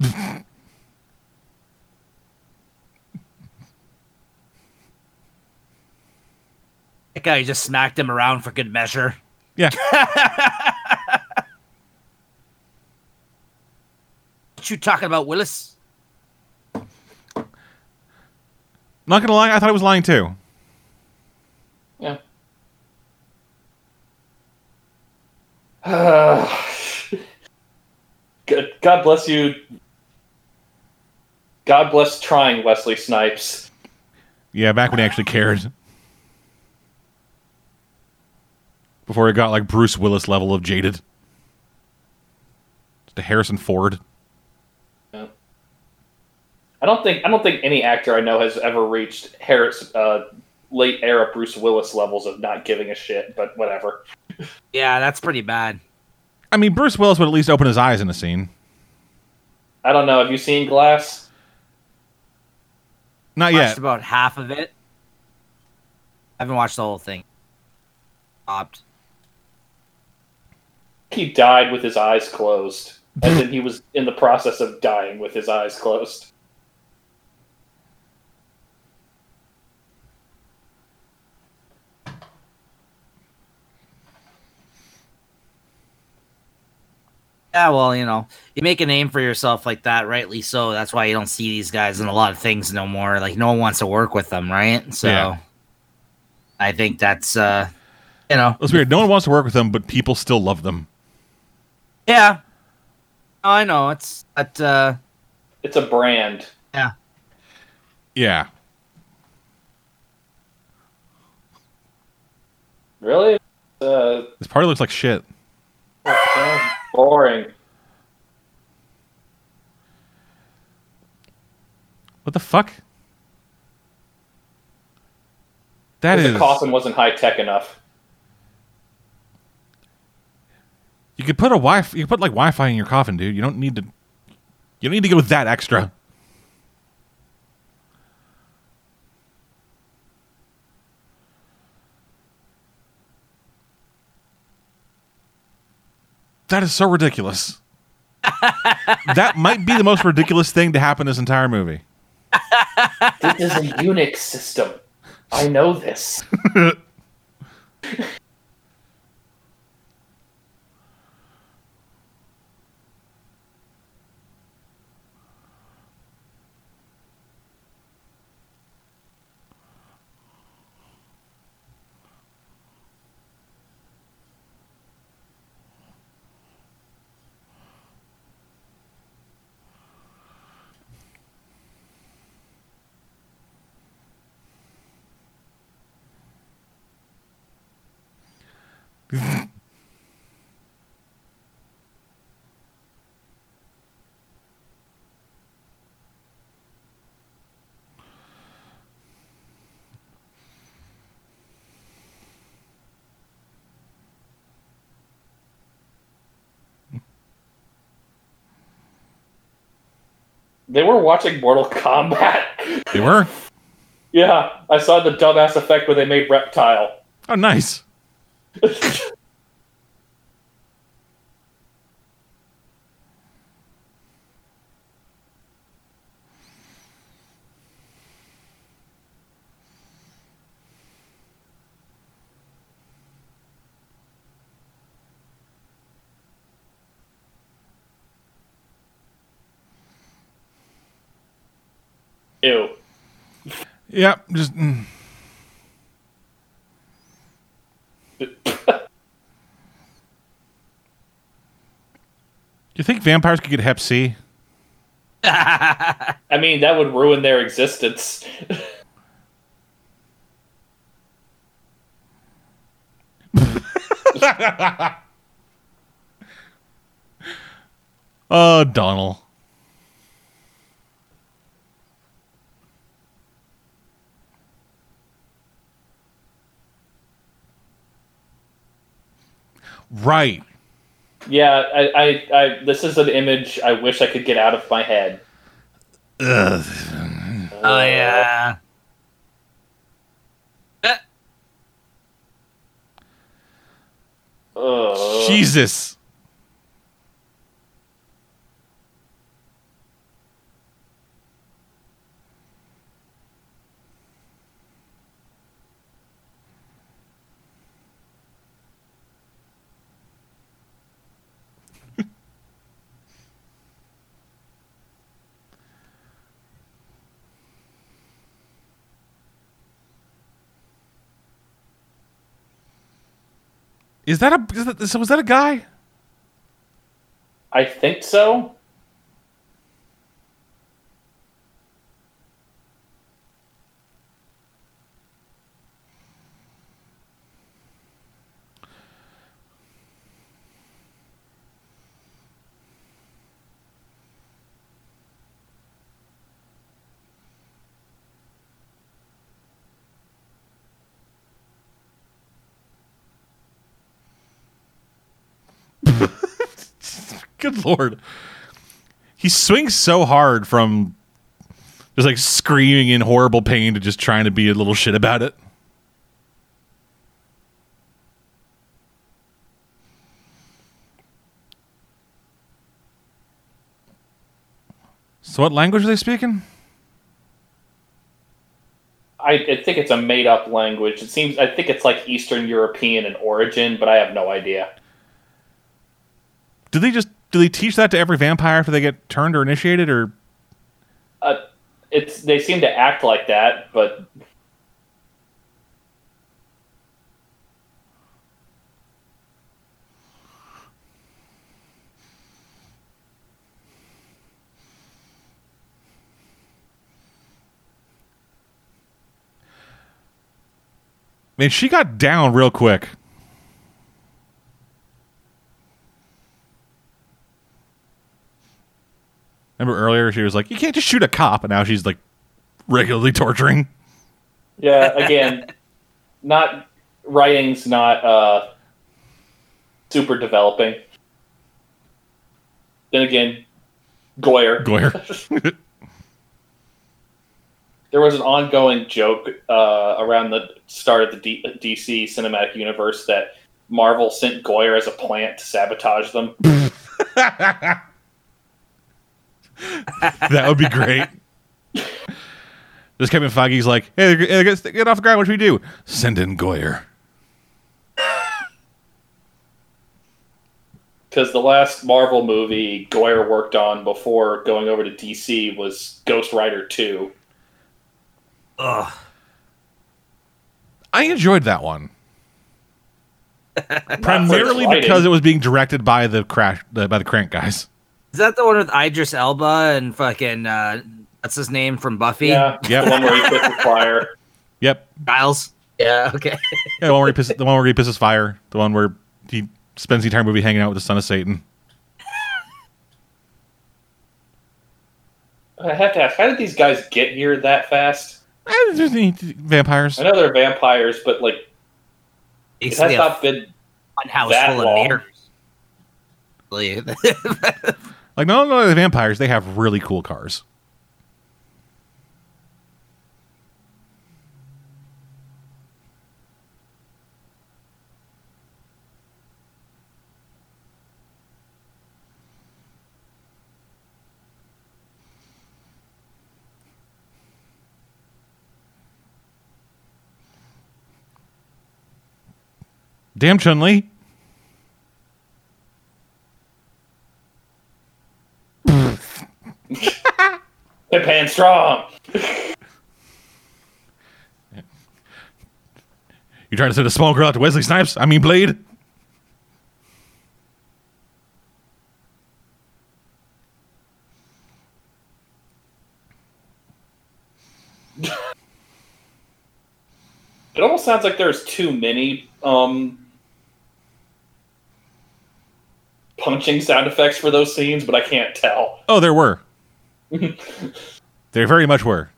*laughs* That guy just smacked him around for good measure. Yeah, *laughs* What you talking about, Willis? not gonna lie, I thought I was lying too. Yeah. *sighs* Good- God bless you. God bless trying, Wesley Snipes. Yeah, back when he actually cared. Before he got like Bruce Willis level of jaded. To Harrison Ford. I don't think I don't think any actor I know has ever reached Harris uh, late era Bruce Willis levels of not giving a shit. But whatever. *laughs* Yeah, that's pretty bad. I mean, Bruce Willis would at least open his eyes in a scene. I don't know. Have you seen Glass? Not Watched yet. about half of it. I haven't watched the whole thing. Stopped. He died with his eyes closed, and then he was in the process of dying with his eyes closed. Yeah, well, you know, you make a name for yourself like that, rightly so. That's why you don't see these guys in a lot of things no more. Like no one wants to work with them, right? So Yeah. I think that's uh you know It's weird. No one wants to work with them, but people still love them. Yeah. Oh, I know. It's that uh It's a brand. Yeah. Yeah. Really? Uh, This party looks like shit. boring. What the fuck? That Because is. the coffin wasn't high tech enough. You could put a Wi. You could put like Wi-Fi in your coffin, dude. You don't need to. You don't need to go with that extra. That is so ridiculous. *laughs* that might be the most ridiculous thing to happen this entire movie. This is a Unix system. I know this. *laughs* They were watching Mortal Kombat. They were. yeah, I saw the dumbass effect where they made Reptile. Oh, nice. Ew. Yep. Just. mm. Do you think vampires could get Hep C? I mean, that would ruin their existence. Oh, *laughs* Donal. Right. yeah, I, I, I, this is an image I wish I could get out of my head. Ugh. Oh yeah. Ugh. Jesus. Is that a is that, so was that a guy? I think so. Good *laughs* lord. He swings so hard from just like screaming in horrible pain to just trying to be a little shit about it. So what language are they speaking? I, I think it's a made up language. It seems I think it's like Eastern European in origin, but I have no idea. Do they just do they teach that to every vampire after they get turned or initiated or Uh, it's they seem to act like that, but Man, she got down real quick. Remember earlier she was like, "You can't just shoot a cop," and now she's like regularly torturing. yeah, again, *laughs* not writing's not uh, super developing. Then again, Goyer. Goyer. *laughs* *laughs* There was an ongoing joke uh, around the start of the D- DC cinematic universe that Marvel sent Goyer as a plant to sabotage them. That would be great. Just Kevin Feige's like, "Hey, get get off the ground. What should we do? Send in Goyer." Because the last Marvel movie Goyer worked on before going over to DC was Ghost Rider 2. Ugh. I enjoyed that one *laughs* primarily because it was being directed by the crash the, by the Crank guys. Is that the one with Idris Elba and fucking uh what's his name from Buffy? Yeah, Yep. the one where he pisses *laughs* fire. Yep, Giles. Yeah, okay. yeah, the one where he pisses, the one where he pisses fire, the one where he spends the entire movie hanging out with the son of Satan. I have to ask, how did these guys get here that fast? Just need vampires. I know they're vampires, but like it has not been. fun house that full of long. mirrors. *laughs* Like not only are they vampires, they have really cool cars. Damn Chun Li. Pip hand strong. You trying to send a small girl out to Wesley Snipes? I mean Blade. It almost sounds like there's too many um, punching sound effects for those scenes, but I can't tell. Oh, there were. *laughs* there very much were.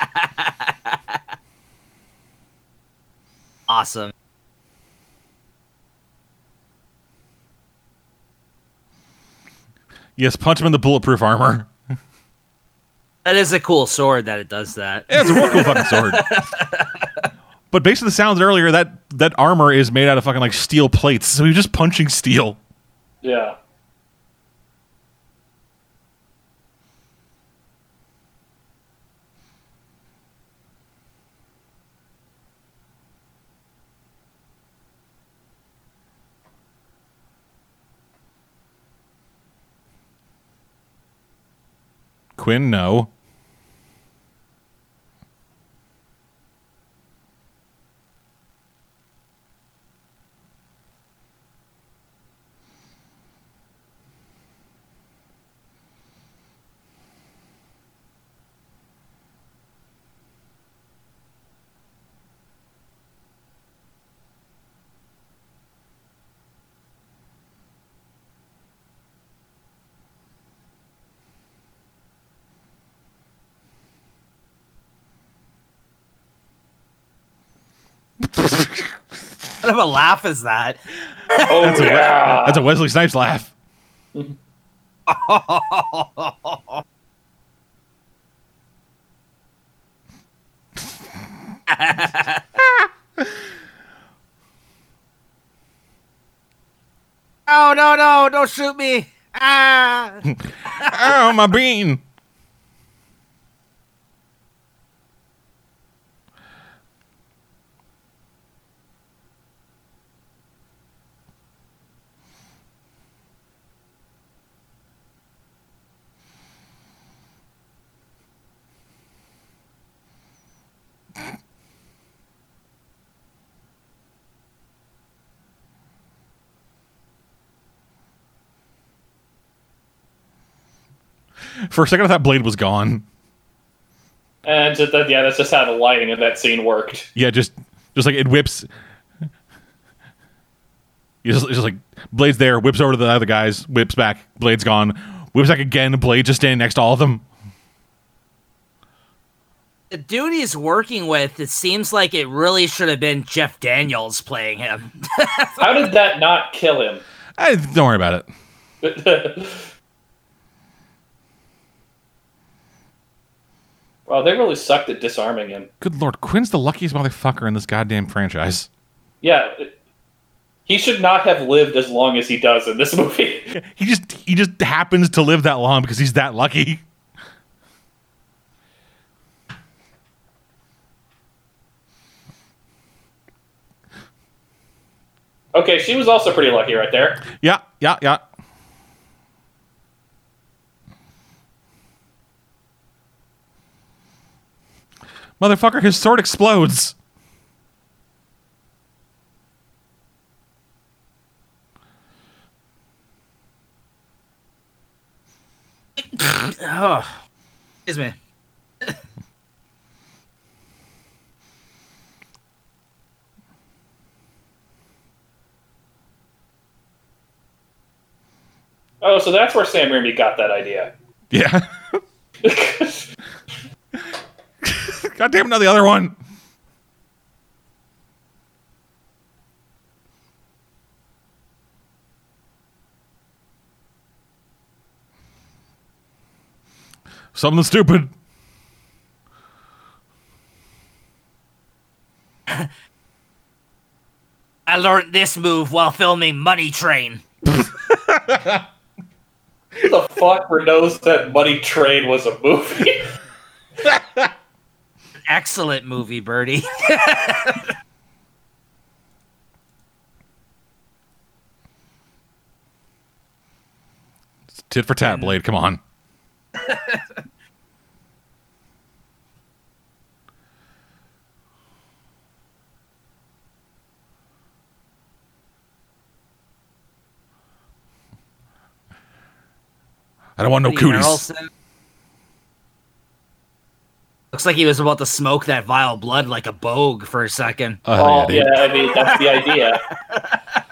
*laughs* Awesome. Yes, punch him in the bulletproof armor. That is a cool sword that it does that. Yeah, it's a real cool fucking sword. *laughs* But based on the sounds earlier, that that armor is made out of fucking like steel plates, so he's just punching steel. Yeah. Quinn, no. What of a laugh is that? Oh That's a, that's a Wesley Snipes laugh. *laughs* Oh no no! Don't shoot me! Ah! Oh, *laughs* my bean. For a second, I thought Blade was gone. And just that, yeah, that's just how the lighting of that scene worked. Yeah, just just like it whips. You just, just like Blade's there, whips over to the other guys, whips back, Blade's gone, whips back again, Blade just standing next to all of them. the dude he's working with, it seems like it really should have been Jeff Daniels playing him. *laughs* How did that not kill him? I, don't worry about it. *laughs* wow, they really sucked at disarming him. Good lord, Quinn's the luckiest motherfucker in this goddamn franchise. Yeah, he should not have lived as long as he does in this *laughs* movie. He just he just happens to live that long because he's that lucky. okay, she was also pretty lucky right there. Yeah, yeah, yeah. Motherfucker, his sword explodes. oh, excuse me. Oh, so that's where Sam Raimi got that idea. Yeah. *laughs* God damn it, not the other one. Something stupid. *laughs* I learned this move while filming Money Train. *laughs* the fuck knows said Money Train was a movie? *laughs* Excellent movie, Birdie. *laughs* Tit for tat, Blade. Come on. I don't want no cooties. Harrelson. Looks like he was about to smoke that vile blood like a bogue for a second. Oh, oh, yeah, yeah, I mean, that's the idea. *laughs*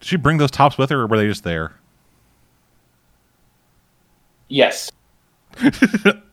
Did she bring those tops with her, or were they just there? Yes. *laughs*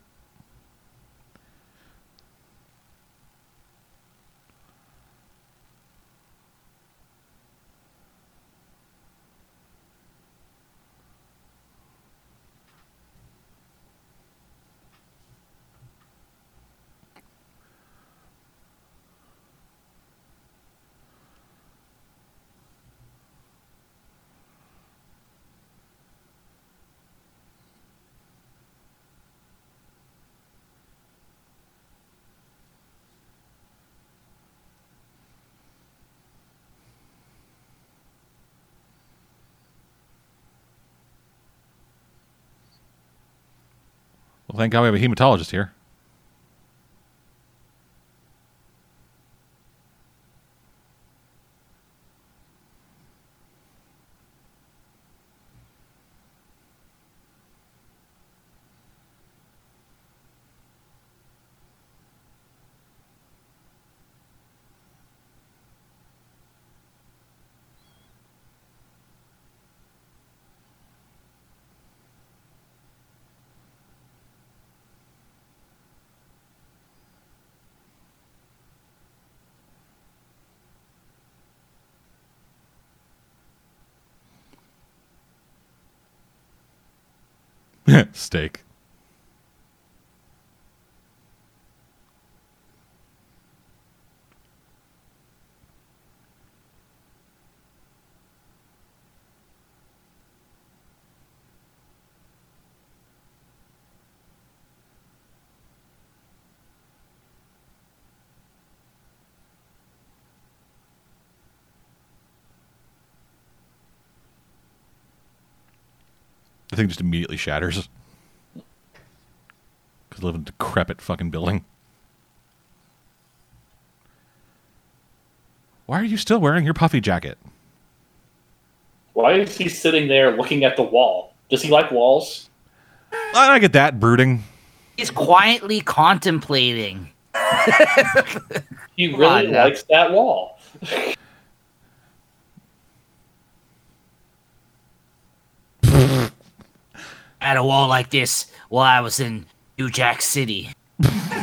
thank God we have a hematologist here. *laughs* Steak. The thing just immediately shatters. Because I live in a decrepit fucking building. Why are you still wearing your puffy jacket? Why is he sitting there looking at the wall? Does he like walls? I I get that, brooding. He's quietly contemplating. He really on likes that wall. *laughs* At a wall like this while I was in New Jack City. *laughs*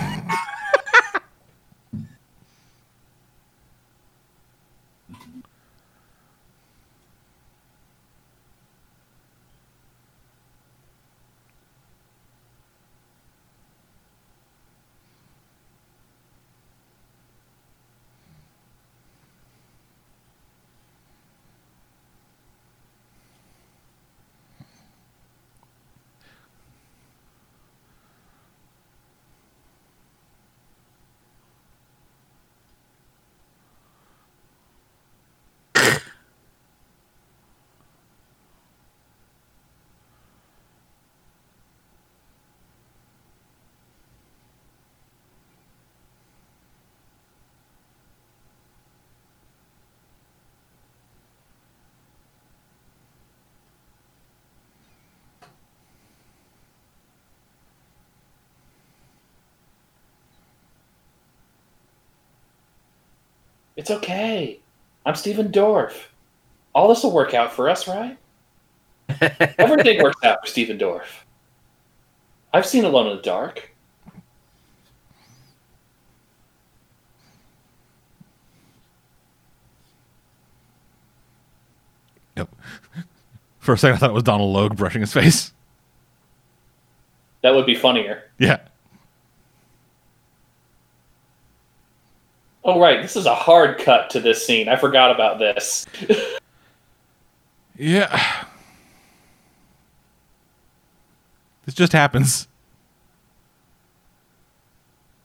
It's okay. I'm Stephen Dorff. All this will work out for us, right? *laughs* Everything works out for Stephen Dorff. I've seen Alone in the Dark. Yep. For a second, I thought it was Donal Logue brushing his face. That would be funnier. Yeah. Oh, right. This is a hard cut to this scene. I forgot about this. *laughs* Yeah. This just happens.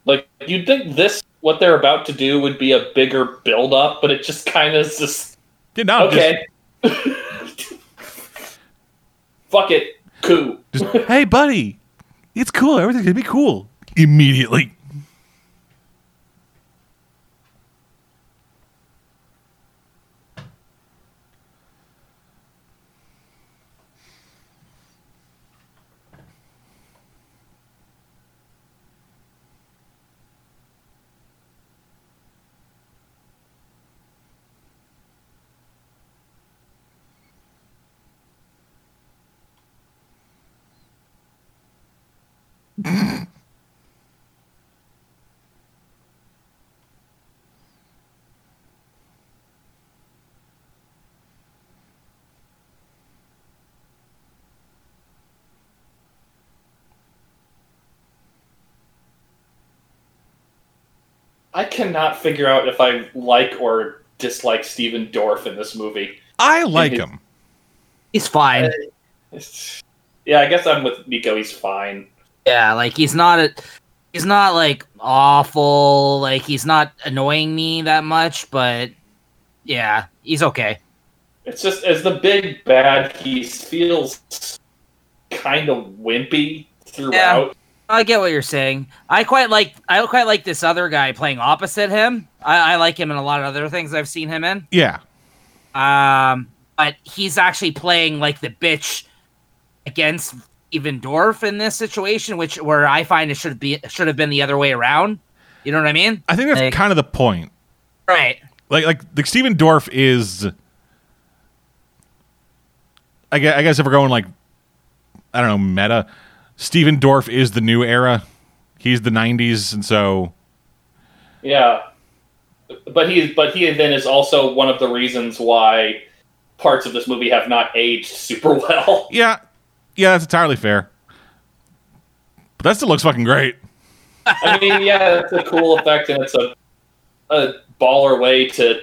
Like, you'd think this, what they're about to do, would be a bigger build up, but it just kind of just. Yeah, no, Okay. *laughs* Fuck it. Coup. Just, just, hey, buddy, it's cool. Everything's gonna be cool immediately. I cannot figure out if I like or dislike Stephen Dorff in this movie. I like his- him. He's fine. Uh, it's- yeah, I guess I'm with Nico. He's fine. Yeah, like he's not a, he's not like awful. Like he's not annoying me that much, but yeah, he's okay. It's just as the big bad, he feels kind of wimpy throughout. I get what you're saying. I quite like I quite like this other guy playing opposite him. I, I like him in a lot of other things I've seen him in. Yeah. Um, but he's actually playing like the bitch against even Dorff in this situation, which where I find it should be should have been the other way around. You know what I mean? I think that's Like- kind of the point. Right. Like, like the Stephen Dorff is. I guess, I guess if we're going like, I don't know, meta. Stephen Dorff is the new era. He's the '90s, and so Yeah, but he but he then is also one of the reasons why parts of this movie have not aged super well. *laughs* yeah, yeah, that's entirely fair. But that still looks fucking great. I mean, yeah, it's a cool effect, and it's a a baller way to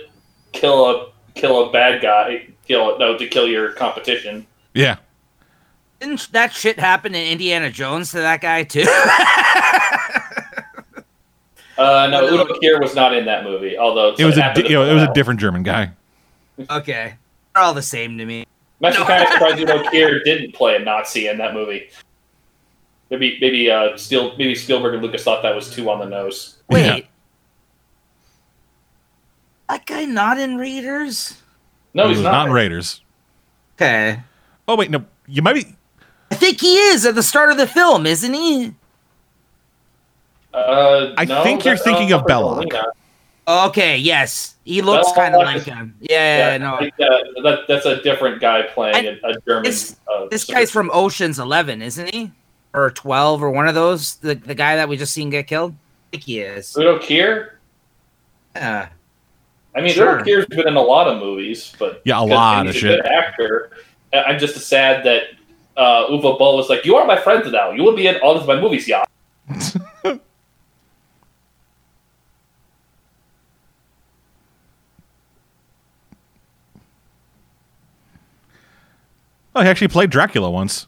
kill a kill a bad guy. Kill no to kill your competition. Yeah, Didn't that shit happen in Indiana Jones to that guy too? *laughs* Uh, no, Udo Kier was not in that movie. Although it was a di- you know, it was a different German guy. okay. They're all the same to me. I'm actually kind of *laughs* surprised Udo Kier didn't play a Nazi in that movie. Maybe maybe uh, Spiel, maybe Spielberg and Lucas thought that was too on the nose. Wait. Yeah. That guy not in Raiders? No, He he's was not. in Raiders. Okay. Oh wait, no, you might be. I think he is at the start of the film, isn't he? Uh, I no, think you're thinking uh, of Belloq. Okay, yes. He looks kind of is- like him. Yeah, Yeah, no. I uh, that, that's a different guy playing a, a German. This- uh, This guy's from Ocean's 11, isn't he? Or 12 or one of those? The, the guy that we just seen get killed? I think he is. Udo Kier. Yeah. I mean, Sure. Udo Kier's been in a lot of movies, but Yeah, a lot he's of a shit. Good actor. I- I'm just sad that uh, Uwe Boll was like, "You are my friend now. You will be in all of my movies, yeah." *laughs* Oh, he actually played Dracula once.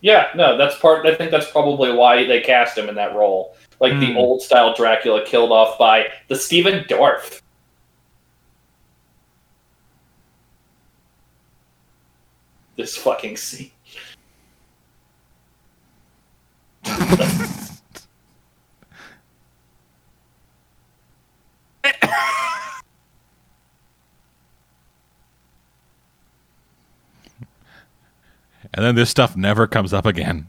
Yeah, no, that's part. I think that's probably why they cast him in that role, like the Hmm. old style Dracula killed off by the Stephen Dorff. This fucking scene. *laughs* and then this stuff never comes up again.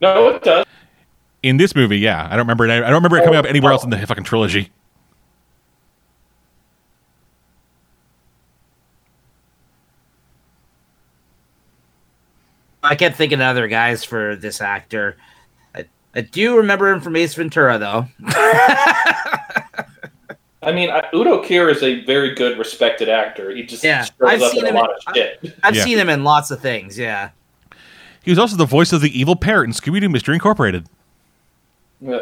No, it does. In this movie, yeah, I don't remember. It, I don't remember it coming up anywhere else in the oh, fucking trilogy. I kept thinking of other guys for this actor. I, I do remember him from Ace Ventura, though. *laughs* I mean, I, Udo Kier is a very good, respected actor. He just Yeah, shows I've up seen in a him lot in- of shit. I've Yeah. seen him in lots of things. Yeah. He was also the voice of the evil parrot in Scooby Doo Mystery Incorporated. Yeah.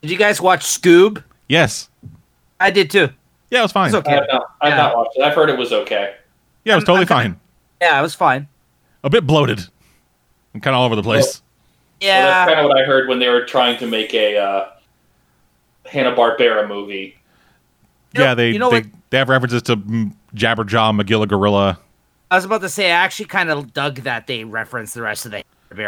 Did you guys watch Scoob? Yes. I did too. Yeah, it was fine. It's okay. I've not, I've Yeah. not watched it. I've heard it was okay. Yeah, it was I'm- totally I'm fine. Yeah, it was fine. A bit bloated. I'm kind of all over the place. Well, Yeah. that's kind of what I heard when they were trying to make a uh, Hanna Barbera movie. You know- yeah, they you know they, what? they have references to mm, Jabberjaw, Magilla Gorilla. I was about to say, I actually kind of dug that they referenced the rest of the Hanna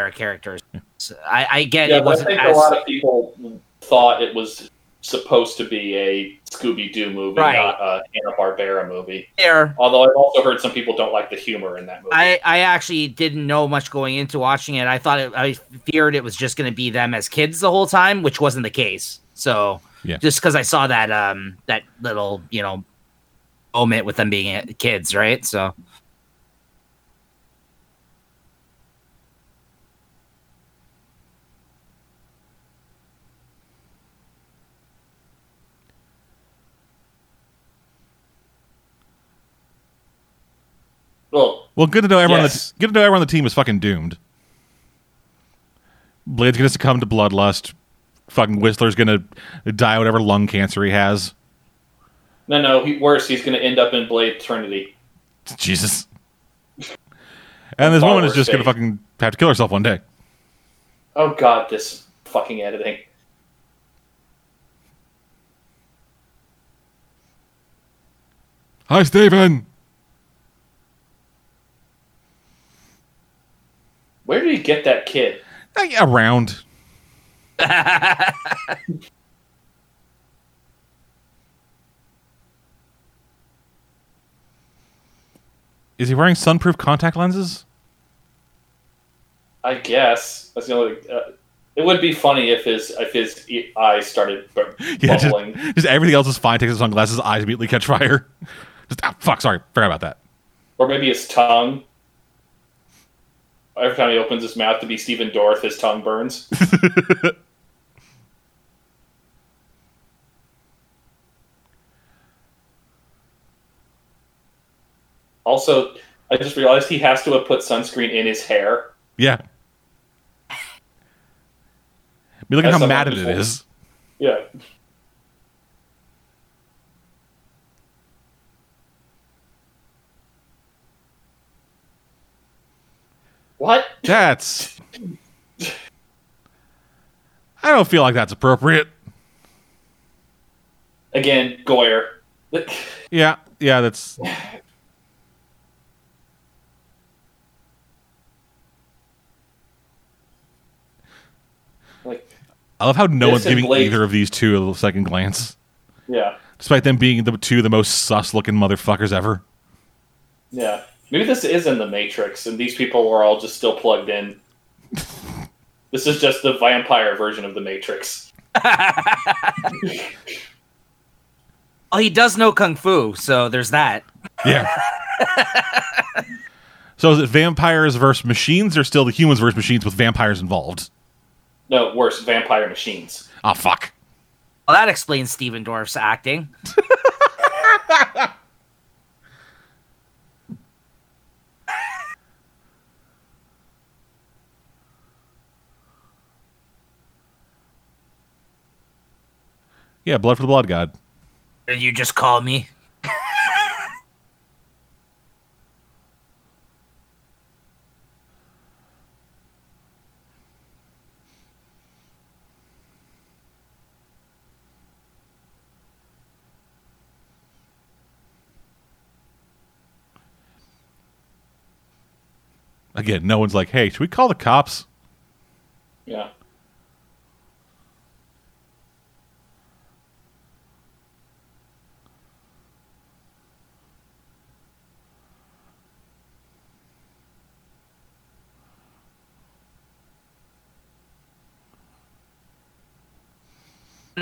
Barbera characters. So I, I get Yeah, it I wasn't think as a lot of people thought it was supposed to be a Scooby Doo movie, Right. not a Hanna Barbera movie. fair. Although I've also heard some people don't like the humor in that movie. I, I actually didn't know much going into watching it. I thought it, I feared it was just going to be them as kids the whole time, which wasn't the case. So Yeah. just because I saw that um that little you know moment with them being uh, kids, right? So well, Well, good to know everyone. Yes. On the, good to know everyone on the team is fucking doomed. Blade's gonna succumb to bloodlust. Fucking Whistler's gonna die whatever lung cancer he has. no, no, he, worse, he's to end up in Blade Trinity. Jesus. And this woman is just gonna fucking have to kill herself one day. Oh God, this fucking editing. Hi, Stephen. Where did he get that kid? Around. *laughs* Is he wearing sunproof contact lenses? I guess that's the only. Uh, it would be funny if his if his eyes started bu- *laughs* Yeah, just, bubbling. just everything else is fine. Takes his sunglasses, eyes immediately catch fire. *laughs* Just ah, fuck. Sorry, forgot about that. or maybe his tongue. Every time he opens his mouth to be Stephen Dorff, his tongue burns. *laughs* also, I just realized he has to have put sunscreen in his hair. Yeah. Be looking As how someone mad it is. Yeah. What? That's. I don't feel like that's appropriate. Again, Goyer. Yeah, yeah, that's. Like, I love how no one's giving Blade- either of these two a second glance, yeah, despite them being the two of the most sus-looking motherfuckers ever. yeah. Maybe this is in the Matrix, and these people are all just still plugged in. *laughs* this is just the vampire version of the Matrix. *laughs* oh, he does know kung fu, so there's that. Yeah. *laughs* so is it vampires versus machines, or still the humans versus machines with vampires involved? No, worse, vampire machines. Ah, fuck. Well, that explains Stephen Dorff's acting. Yeah, blood for the blood god. Did you just call me? Again, no one's like, "Hey, should we call the cops?" Yeah.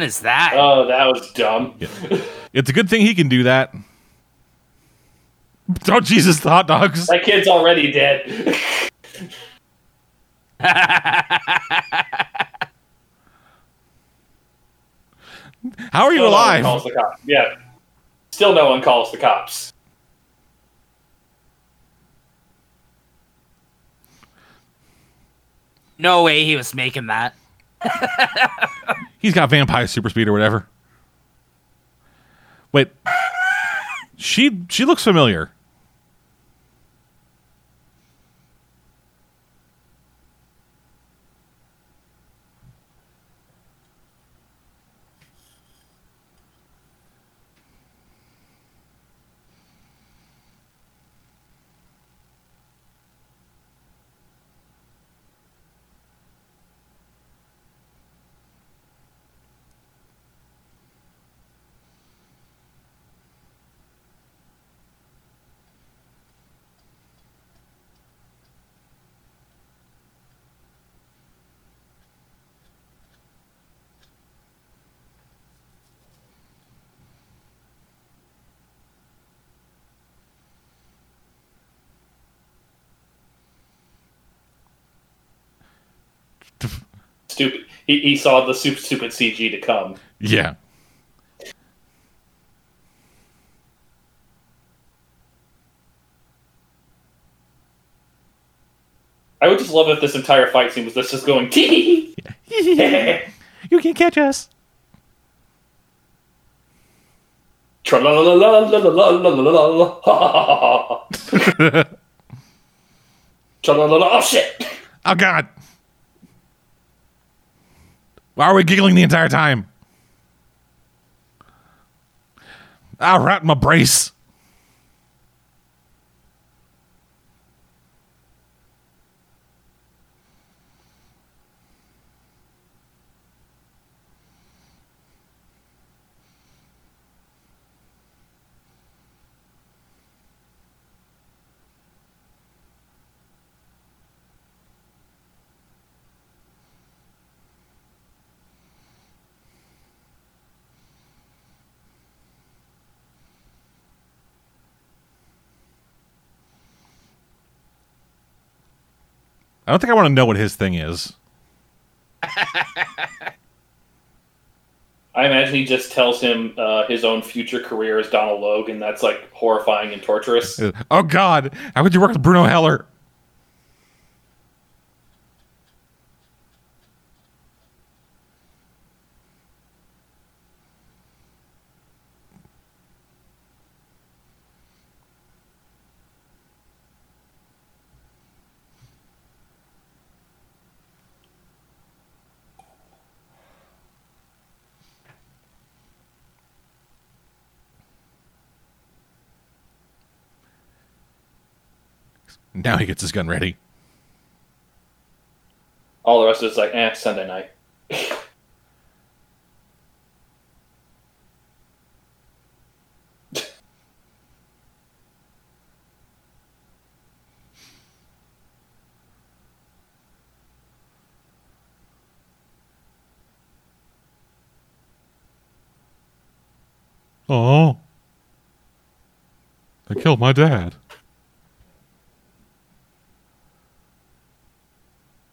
Is that? Oh, that was dumb. It's a good thing he can do that. Oh Jesus, the hot dogs! That kid's already dead. How are you Still no alive? calls the cops. Yeah. Still no one calls the cops. No way he was making that. *laughs* He's got vampire super speed or whatever. Wait. She she looks familiar. he, he saw the super stupid CG to come. Yeah. I would just love if this entire fight scene was this just going tee *laughs* You can't catch us. Oh shit! Oh god! Why are we giggling the entire time? I wrapped my brace. I don't think I want to know what his thing is. I imagine he just tells him uh, his own future career as Donal Logue. That's like horrifying and torturous. Oh god, how could you work with Bruno Heller? Now he gets his gun ready. All the rest is like, eh, Sunday night. *laughs* Oh. They killed my dad.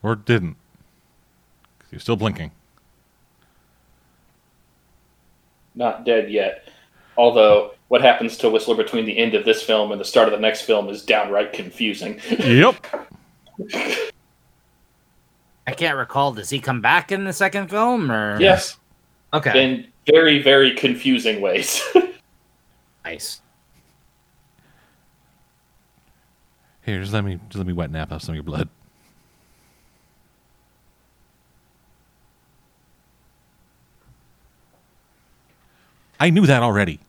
Or didn't. 'Cause He was still blinking. Not dead yet. Although, what happens to Whistler between the end of this film and the start of the next film is downright confusing. yep. I can't recall. Does he come back in the second film or? yes, Okay. in very, very confusing ways. *laughs* nice. Here, just let me just let me wet nap off some of your blood. I knew that already.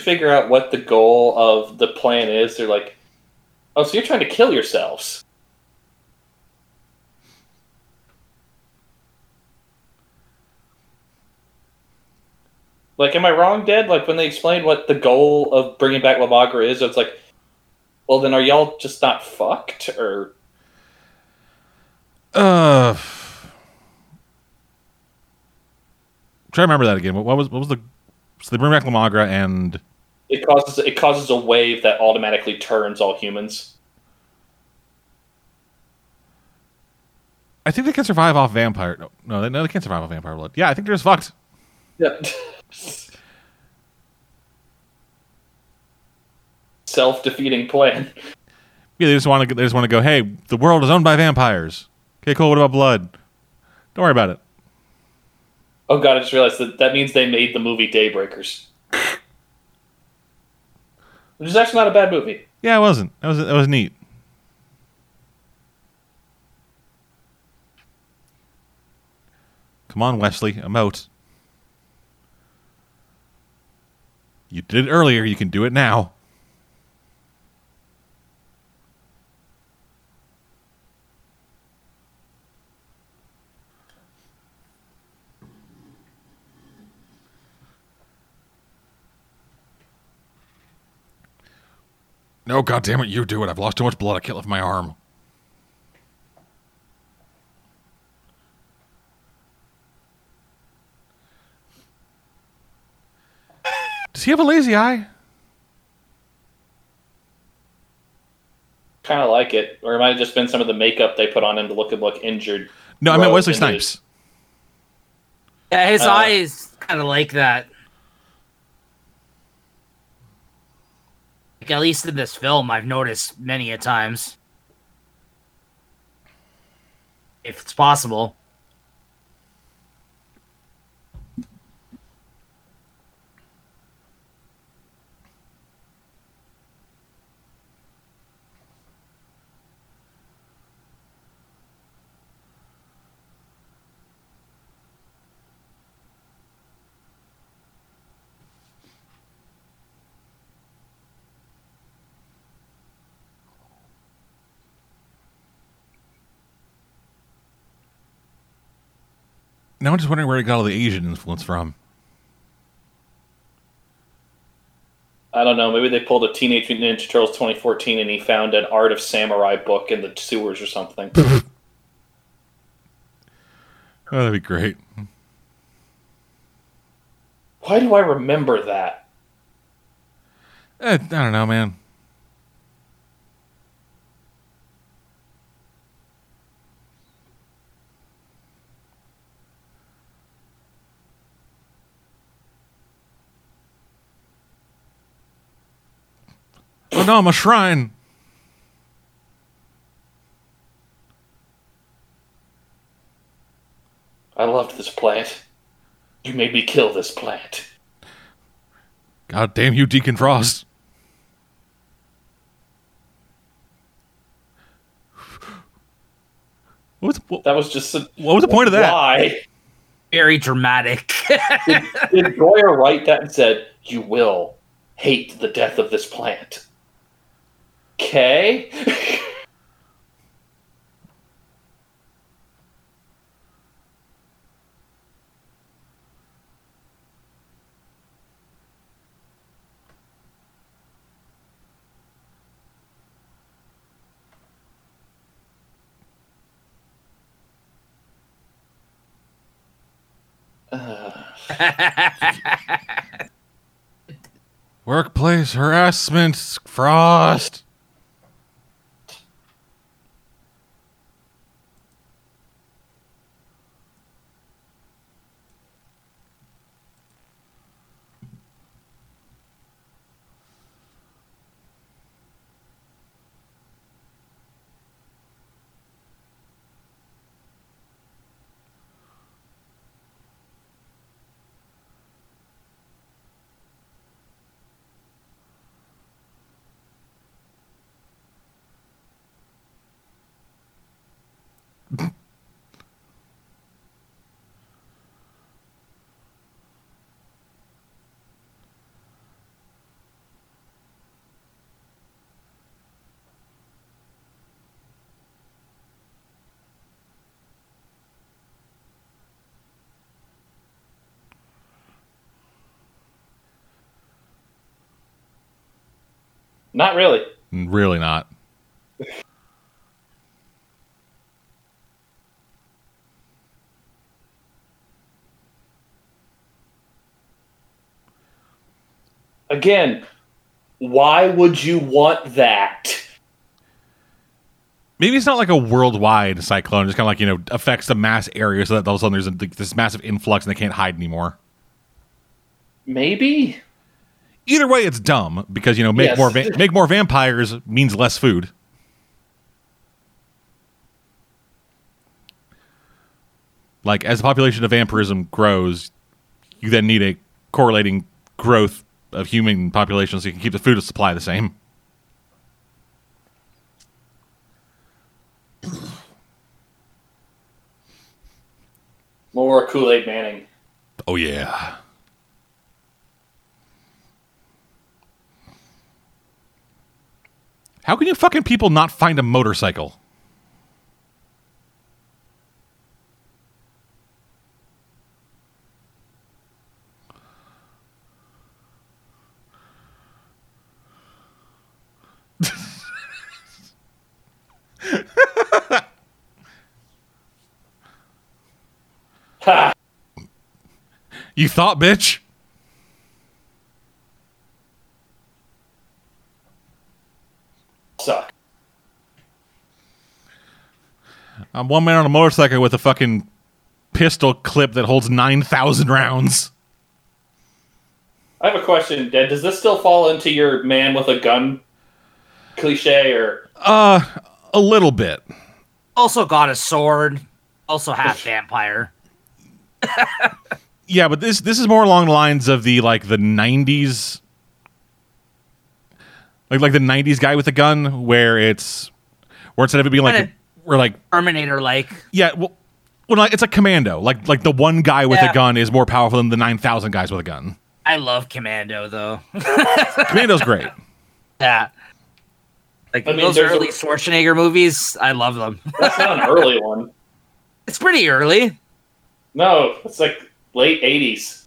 Figure out what the goal of the plan is. They're like, oh, so you're trying to kill yourselves. Like, am I wrong, Dad? Like, when they explain what the goal of bringing back La Magra is, it's like, well, then are y'all just not fucked? Or Uh, try to remember that again. What, what was what was the? So they bring back La Magra and it causes it causes a wave that automatically turns all humans. I think they can survive off vampire. No, no, they, no, they can't survive off vampire blood. Yeah, I think they're just fucked. Yeah. *laughs* Self defeating plan. Yeah, they just want to. They just want to go. Hey, the world is owned by vampires. Okay, cool. What about blood? Don't worry about it. Oh god, I just realized that that means they made the movie Daybreakers. Which is actually not a bad movie. Yeah, it wasn't. That was that was neat. Come on, Wesley. I'm out. You did it earlier. You can do it now. No, God damn it, you do it. I've lost too much blood. I can't lift my arm. Does he have a lazy eye? Kind of like it, or it might have just been some of the makeup they put on him to look him look injured. No, I meant Gross Wesley into his- Snipes. Yeah, his Uh, eyes kind of like that. Like at least in this film, I've noticed many a times. If it's possible. Now I'm just wondering where he got all the Asian influence from. I don't know. Maybe they pulled a Teenage Mutant Ninja Turtles 2014 and he found an Art of Samurai book in the sewers or something. *laughs* Oh, that'd be great. Why do I remember that? Eh, I don't know, man. Oh no, I'm a shrine. I loved this plant. You made me kill this plant. God damn you, Deacon Frost. What was, what, That was just a, what was the point of that? Why Very dramatic. did, did Goyer write that and said, "You will hate the death of this plant"? Okay. *laughs* Workplace harassment, Frost. Not really. Really not. Again, Why would you want that? Maybe it's not like a worldwide cyclone, just kind of like you know affects the mass area, so that all of a sudden there's a, this massive influx and they can't hide anymore. Maybe. Either way, it's dumb because you know make Yes. more va- make more vampires means less food. Like as the population of vampirism grows, you then need a correlating growth of human population so you can keep the food supply the same. More Kool Aid Manning. Oh yeah. How can you fucking people not find a motorcycle? *laughs* You thought, bitch? Suck. I'm one man on a motorcycle with a fucking pistol clip that holds 9,000 rounds. I have a question, Dad. Does this still fall into your man with a gun cliche or Uh, a little bit. Also got a sword. Also half vampire. *laughs* Yeah, but this this is more along the lines of the like the 90s like like the 90s guy with a gun where it's where instead of it being like Kinda- we're like Terminator like. yeah, well well, like, it's a commando. Like, like the one guy with Yeah. a gun is more powerful than the nine thousand guys with a gun. I love Commando though. *laughs* Commando's great. yeah. Like I mean, those there's a- early Schwarzenegger movies, I love them. that's not an early one? *laughs* It's pretty early. No, it's like late '80s.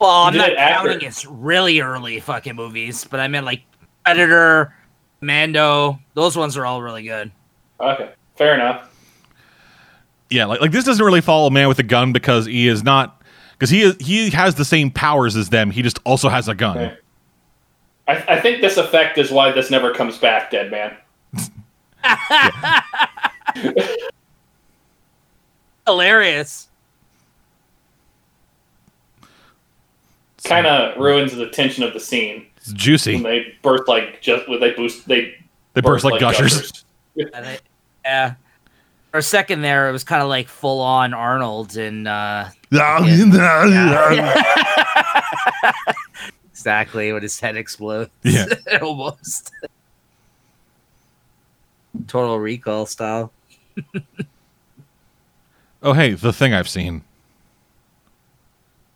Well, I'm not it after. counting it's really early fucking movies, but I meant like Predator, Mando. Those ones are all really good. Okay, fair enough. Yeah, like like this doesn't really follow a man with a gun because he is not because he is he has the same powers as them. He just also has a gun. Okay. I, I think this effect is why this never comes back, Dead Man. *laughs* Hilarious. Kind of ruins the tension of the scene It's juicy. when juicy. they burst like just when they boost they They burst like, gushers. And I- yeah. For a second there, it was kind of like full on Arnold and uh, *laughs* *laughs* exactly when his head explodes. Yeah. *laughs* almost. Total Recall style. oh hey, the thing I've seen.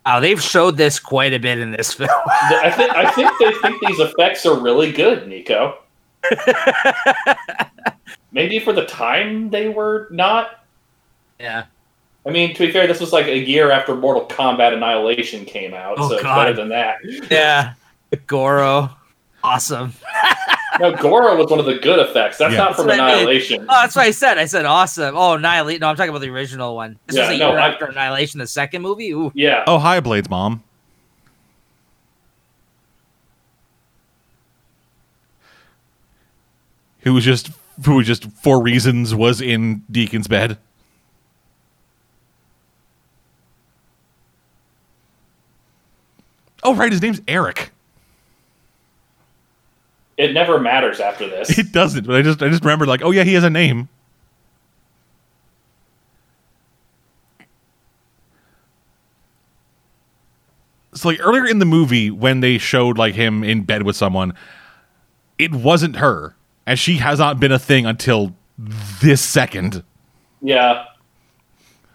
Oh, they've showed this quite a bit in this film. I think I think they think these effects are really good, Nico. *laughs* Maybe for the time they were not. yeah. I mean, to be fair, this was like a year after Mortal Kombat Annihilation came out, Oh, so it's better than that. Yeah. Goro. Awesome. *laughs* No, Goro was one of the good effects. That's Yeah. not from That's what I mean. Annihilation. Oh, that's what I said. I said awesome. Oh, Annihilation. No, I'm talking about the original one. This Yeah, was a no, year I- after Annihilation, the second movie. Ooh. Yeah. Oh hi, Blade's mom. Who was just who was just for reasons was in Deacon's bed. Oh right, his name's Eric. It never matters after this. *laughs* It doesn't, but I just I just remembered like, oh yeah, he has a name. So like earlier in the movie when they showed like him in bed with someone, it wasn't her. And she has not been a thing until this second. Yeah.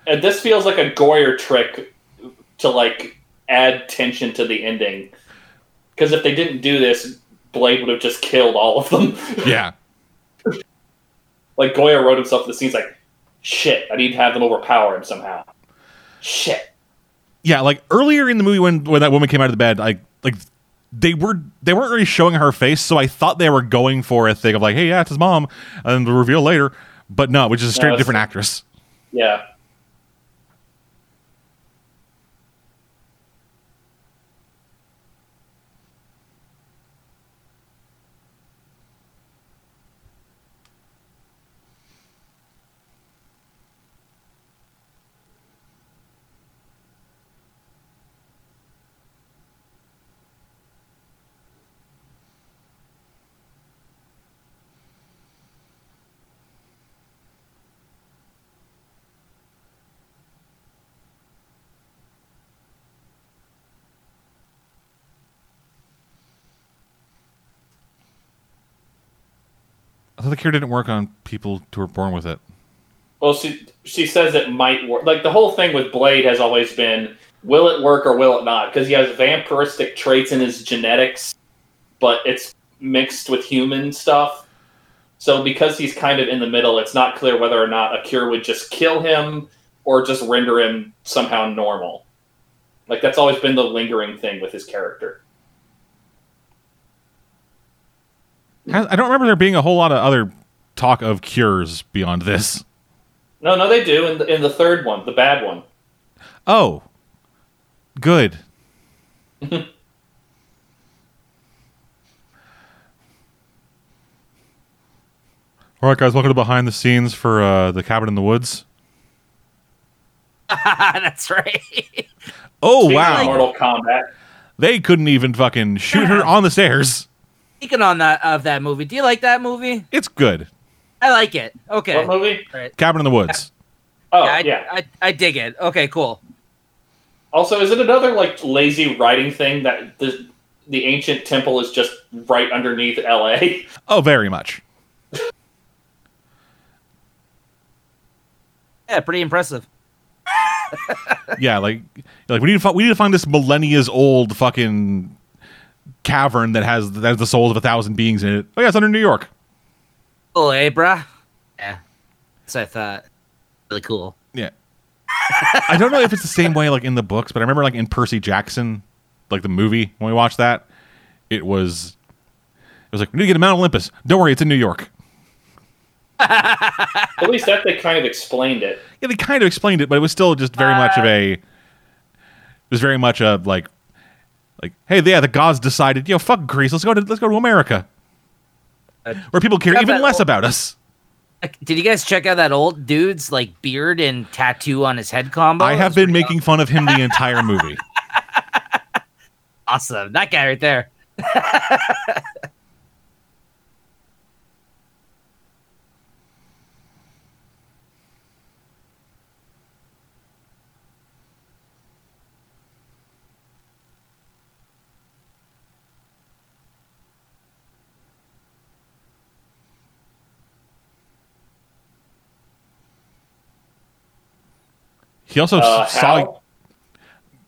And this feels like a Goyer trick to like add tension to the ending. Because if they didn't do this, Blade would have just killed all of them. *laughs* Yeah. like Goyer wrote himself the scenes like, shit, I need to have them overpower him somehow. Shit. Yeah, like earlier in the movie when when that woman came out of the bed, like like they were they weren't really showing her face, so I thought they were going for a thing of like, hey, yeah, it's his mom, and the reveal later. But no, which is a straight No, different actress. Yeah. The cure didn't work on people who were born with it. Well, she she says it might work. Like the whole thing with Blade has always been, will it work or will it not? Because he has vampiristic traits in his genetics, but it's mixed with human stuff. So because he's kind of in the middle, it's not clear whether or not a cure would just kill him or just render him somehow normal. Like that's always been the lingering thing with his character. Has- I don't remember there being a whole lot of other talk of cures beyond this. No, no, they do in the, in the third one, the bad one. Oh, good. *laughs* All right, guys, welcome to behind the scenes for uh, the cabin in the woods. *laughs* That's right. Oh Speaking wow, Mortal Kombat. they couldn't even fucking shoot her *laughs* on the stairs. Speaking on that of that movie, do you like that movie? It's good. I like it. Okay. What movie? Right. Cabin in the woods. Oh yeah, I, yeah. I, I dig it. Okay, cool. Also, is it another like lazy writing thing that the the ancient temple is just right underneath L.A.? *laughs* Oh, very much. *laughs* Yeah, pretty impressive. *laughs* Yeah, like like we need to find, we need to find this millennia's old fucking cavern that has that has the souls of a thousand beings in it. Oh yeah, it's under New York. Oh, hey, bruh? Yeah. So I thought. Really cool. Yeah. I don't know if it's the same way like in the books, but I remember like in Percy Jackson, like the movie when we watched that, it was it was like we need to get to Mount Olympus. Don't worry, it's in New York. At least that they kind of explained it. Yeah, they kind of explained it, but it was still just very uh. much of a it was very much a like like hey, yeah, the gods decided, you know, fuck Greece, let's go to let's go to America. Uh, Where people care even less old- about us. Did you guys check out that old dude's like beard and tattoo on his head combo? I have been making fun of him the entire movie. *laughs* awesome. That guy right there. *laughs* He also Uh, saw how?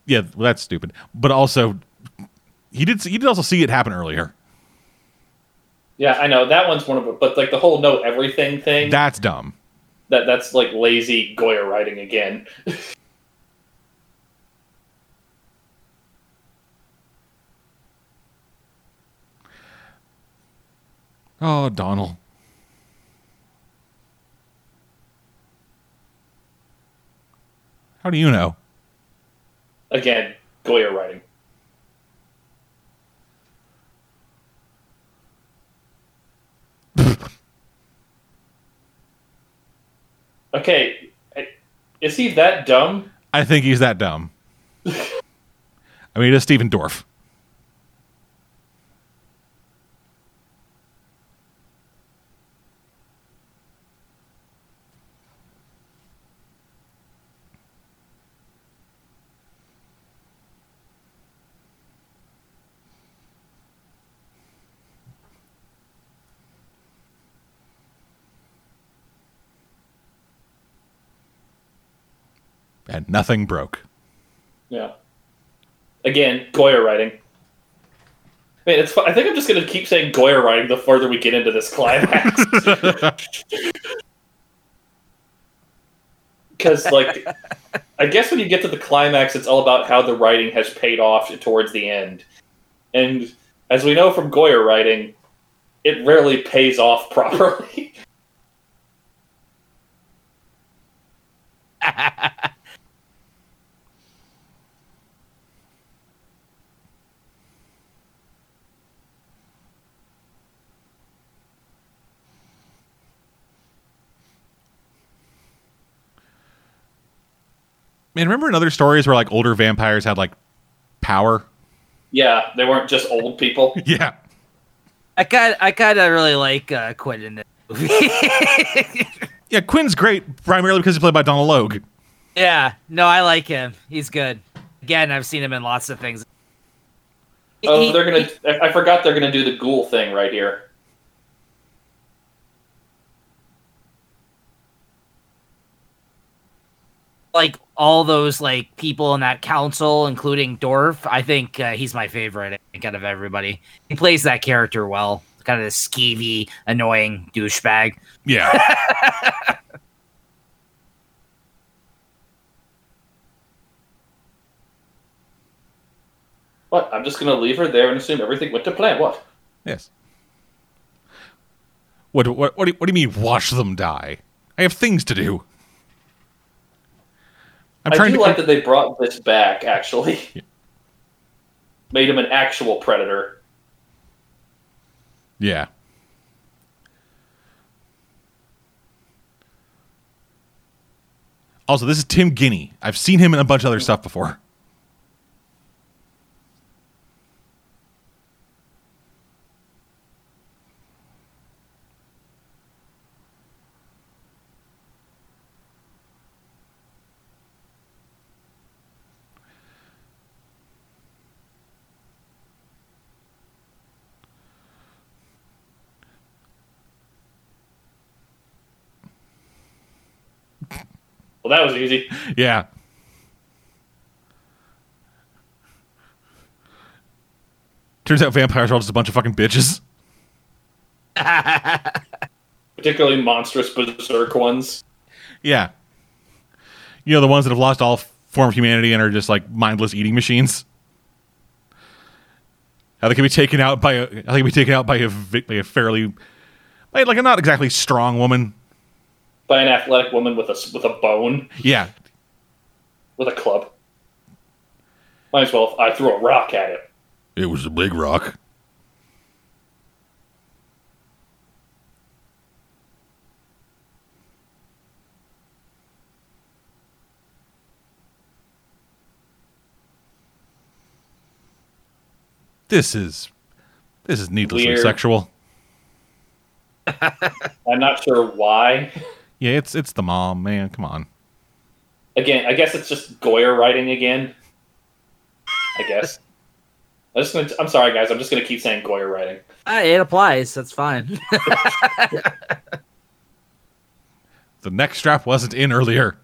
Yeah, well, that's stupid. But also, he did. He did also see it happen earlier. Yeah, I know that one's one of them. But like the whole know everything thing, That's dumb. that that's like lazy Goyer writing again. *laughs* Oh, Donal. How do you know? Again, Goyer writing. *laughs* okay, is he that dumb? I think he's that dumb. *laughs* I mean, it's Stephen Dorff. And nothing broke. Yeah. Again, Goyer writing. Man, it's. I think I'm just gonna keep saying Goyer writing the further we get into this climax. *laughs* Because, like, I guess when you get to the climax, it's all about how the writing has paid off towards the end. And as we know from Goyer writing, it rarely pays off *laughs* properly. *laughs* Man, remember in other stories where like older vampires had like power? Yeah, they weren't just old people. *laughs* yeah. I kind I kind of really like uh, Quinn in this movie. *laughs* yeah, Quinn's great primarily because he's played by Donal Logue. Yeah, no, I like him. He's good. Again, I've seen him in lots of things. Oh, he, they're gonna! He, I forgot they're gonna do the ghoul thing right here. Like all those like people in that council, including Dorff, I think uh, he's my favorite. I think out of everybody, he plays that character well. Kind of this skeevy, annoying douchebag. Yeah. *laughs* What? I'm just gonna leave her there and assume everything went to plan. What? yes. What, what, what, do you, what do you mean, watch them die? I have things to do. I'm I trying do to. like that they brought this back. Actually, *laughs* made him an actual predator. yeah. Also, this is Tim Guinee. I've seen him in a bunch of other stuff before. Well, that was easy. Yeah. Turns out vampires are all just a bunch of fucking bitches. *laughs* Particularly monstrous berserk ones. Yeah. You know, the ones that have lost all form of humanity and are just like mindless eating machines. How they can be taken out by a, how they can be taken out by a, by a fairly, by like a not exactly strong woman. By an athletic woman with a s- with a bone, Yeah. with a club. Might as well if I threw a rock at it. It was a big rock. This is this is needlessly Weird. sexual. *laughs* I'm not sure why. Yeah, it's it's the mom, man. Come on. Again, I guess it's just Goyer writing again. I guess. *laughs* I'm, just gonna, I'm sorry, guys. I'm just going to keep saying Goyer writing. Uh, it applies. That's fine. *laughs* *laughs* The neck strap wasn't in earlier.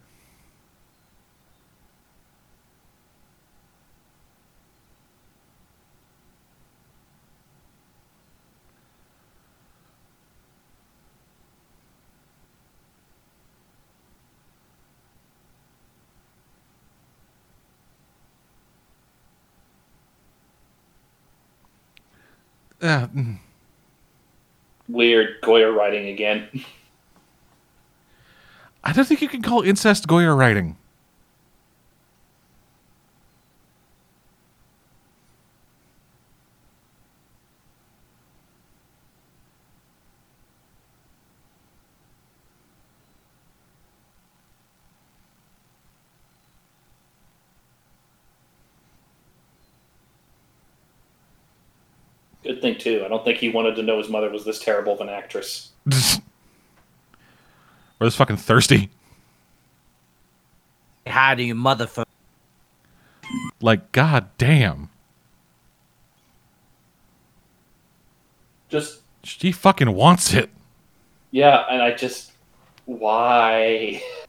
Uh, mm. Weird Goyer writing again. I don't think you can call incest Goyer writing. Good thing too. I don't think he wanted to know his mother was this terrible of an actress. *laughs* or this fucking thirsty. How do you motherfucker? Like, god damn. Just She fucking wants it. yeah, and I just why? *laughs*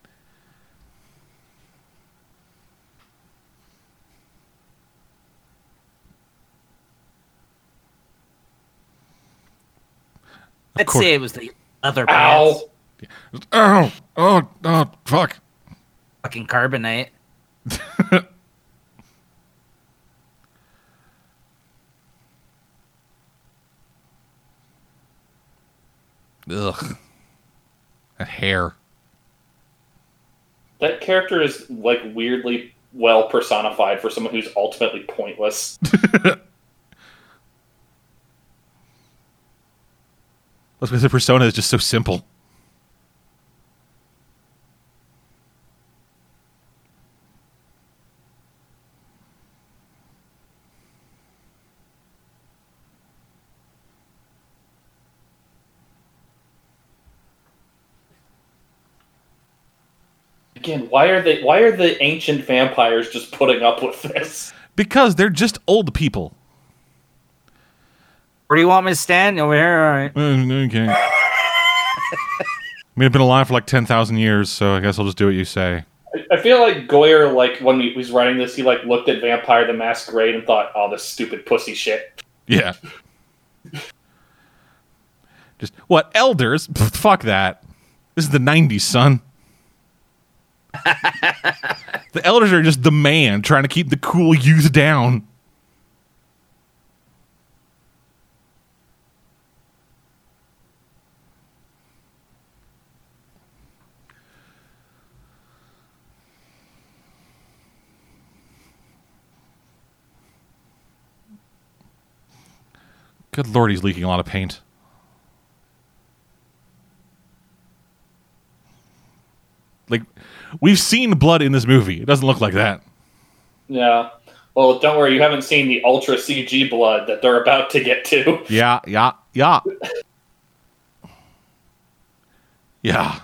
I'd course. say it was the other pants. Ow! Oh, oh, oh, fuck. Fucking carbonite. *laughs* Ugh. That hair. That character is like weirdly well personified for someone who's ultimately pointless. *laughs* That's because the persona is just so simple. Again, why are they? Why are the ancient vampires just putting up with this? Because they're just old people. Where do you want me to stand? Over here? All right. Mm, Okay. I mean, I've been alive for like 10,000 years, so I guess I'll just do what you say. I- I feel like Goyer, like when he was writing this, he like looked at Vampire the Masquerade and thought, "Oh, this stupid pussy shit." Yeah. Just what elders? Pff, fuck that. This is the '90s, son. *laughs* the elders are just the man trying to keep the cool youth down. Good lord, he's leaking a lot of paint. Like, we've seen blood in this movie. It doesn't look like that. Yeah. Well, don't worry, you haven't seen the ultra CG blood that they're about to get to. Yeah, yeah, yeah. Yeah.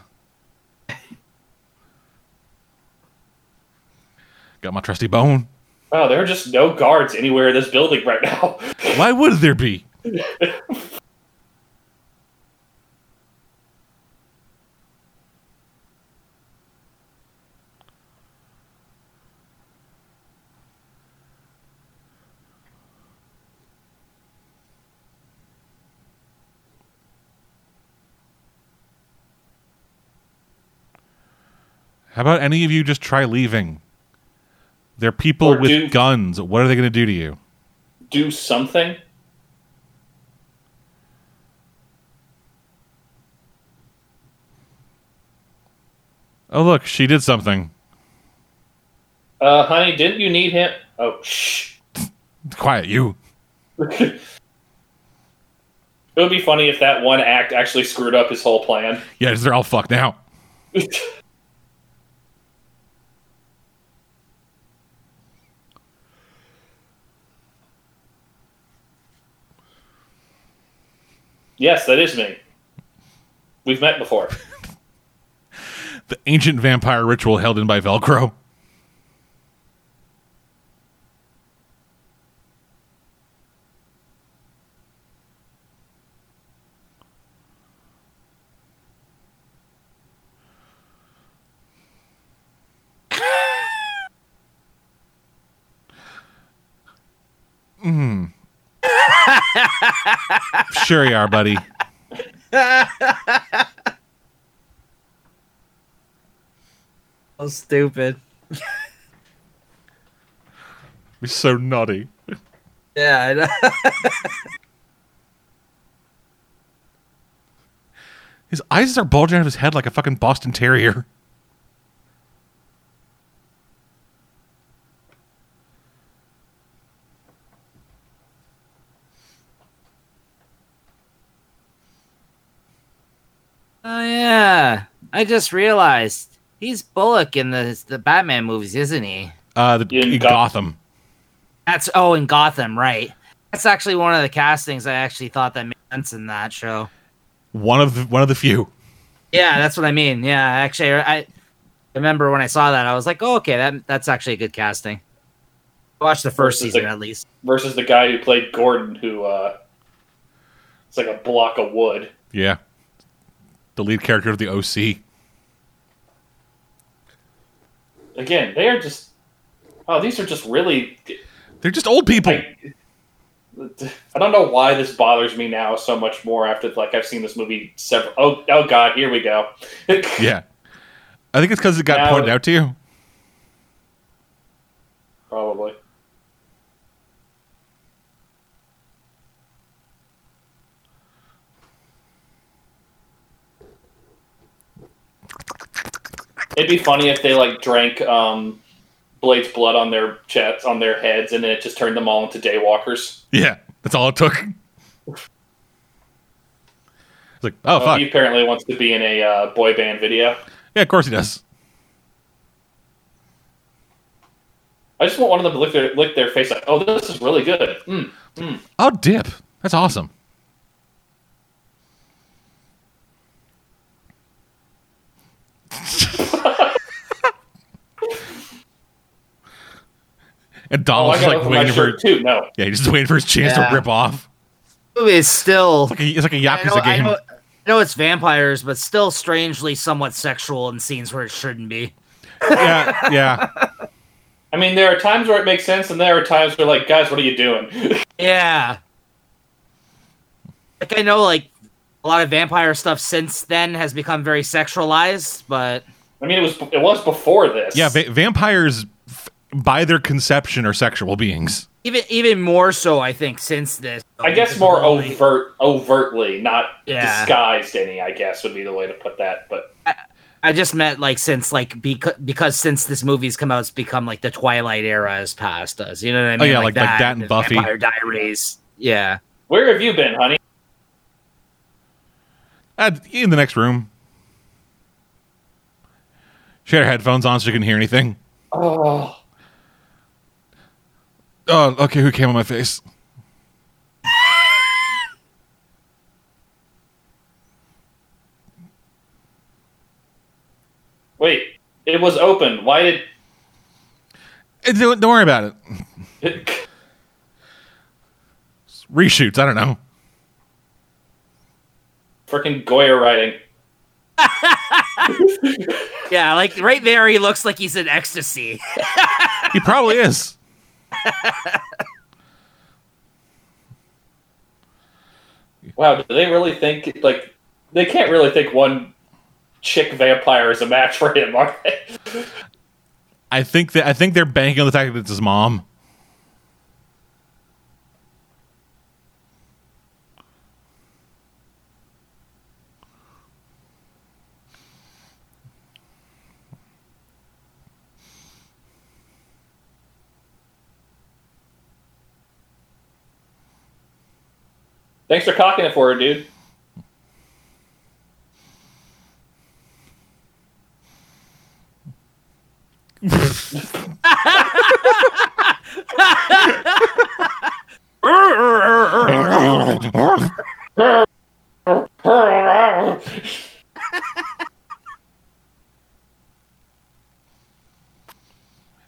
Got my trusty bone. Wow, there are just no guards anywhere in this building right now. Why would there be? How about any of you just try leaving? They're people Or with do- guns. What are they going to do to you? Do something. Oh, look, she did something. Uh, honey, didn't you need him? Oh, shh. *laughs* Quiet, you. *laughs* it would be funny if that one act actually screwed up his whole plan. Yeah, because they're all fucked now. *laughs* yes, that is me. We've met before. The ancient vampire ritual held in by Velcro. Mm. *laughs* sure you are, buddy. *laughs* So stupid. You're so naughty. Yeah, I know. *laughs* His eyes are bulging out of his head like a fucking Boston Terrier. Oh yeah, I just realized he's Bullock in the the Batman movies, isn't he? Uh, the, In in Gotham. Gotham. That's oh in Gotham, right? That's actually one of the castings I actually thought that made sense in that show. One of the one of the few. Yeah, that's what I mean. Yeah, actually, I remember when I saw that, I was like, oh, okay, that that's actually a good casting. Watch the first Versus season the- at least. Versus the guy who played Gordon, who, uh, it's like a block of wood. Yeah. The lead character of the OC. Again, they are just. Oh, these are just really. They're just old people. I, I don't know why this bothers me now so much more after like I've seen this movie several. Oh, oh God, here we go. *laughs* yeah. I think it's because it got Now- pointed out to you. Probably. It'd be funny if they like drank um, Blade's blood on their chests, on their heads, and then it just turned them all into daywalkers. Yeah. That's all it took. It's like, oh, Oh, fuck. he apparently wants to be in a uh, boy band video. Yeah, of course he does. I just want one of them to lick their lick their face like, "Oh, this is really good." Mm. Oh, dip. That's awesome. And Oh, Donal's I just like like waiting for too. No, yeah, he's just waiting for his chance Yeah. to rip off. Movie is still. It's like a, it's like a I Yakuza know, I, game. know, I know it's vampires, but still strangely somewhat sexual in scenes where it shouldn't be. yeah, yeah. I mean, there are times where it makes sense, and there are times where, like, guys, what are you doing? *laughs* Yeah. Like I know like a lot of vampire stuff since then has become very sexualized, but I mean, it was it was before this. Yeah, va- vampires, f- by their conception, are sexual beings. even even more so I think since this. I guess more of overt, overtly, not Yeah. disguised. Any, I guess, would be the way to put that. But I just meant like since like because because since this movie's come out, it's become like the Twilight era has passed us. You know what I mean? Oh yeah, like- like that and Buffy. Vampire Diaries. Yeah. where have you been, honey? Uh, in the next room. She had her headphones on so she couldn't hear anything. Oh, Oh, okay. Who came on my face? wait, it was open. Why did? Eh, Don't, don't worry about it. *laughs* Reshoots. I don't know. Freaking Goyer writing. *laughs* Yeah, like right there he looks like he's in ecstasy. *laughs* He probably is. Wow, do they really think like they can't really think one chick vampire is a match for him, are they? I think that I think they're banking on the fact that it's his mom. Thanks for cocking it for her, dude. And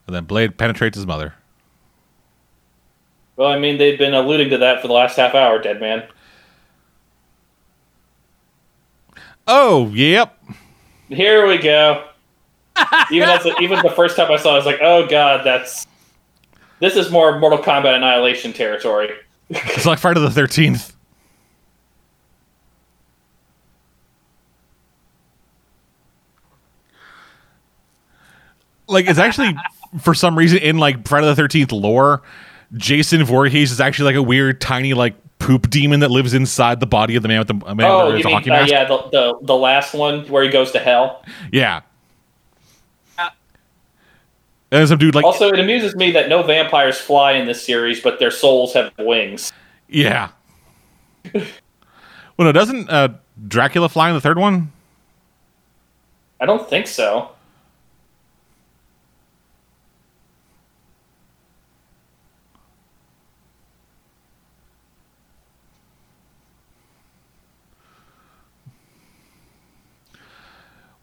then Blade penetrates his mother. Well, I mean, they've been alluding to that for the last half hour, dead man. Oh, yep. Here we go. *laughs* even that's even the first time I saw, it, I was like, "Oh God, that's this is more Mortal Kombat Annihilation territory." It's like Friday the Thirteenth. Like it's actually for some reason in like Friday the Thirteenth lore, Jason Voorhees is actually like a weird tiny like poop demon that lives inside the body of the man with the man Oh, with you the mean hockey uh, mask. yeah, the, the the last one where he goes to hell. Yeah. Uh, And some dude like Also, it amuses me that no vampires fly in this series, but their souls have wings. yeah. *laughs* well, no, doesn't uh, Dracula fly in the third one? I don't think so.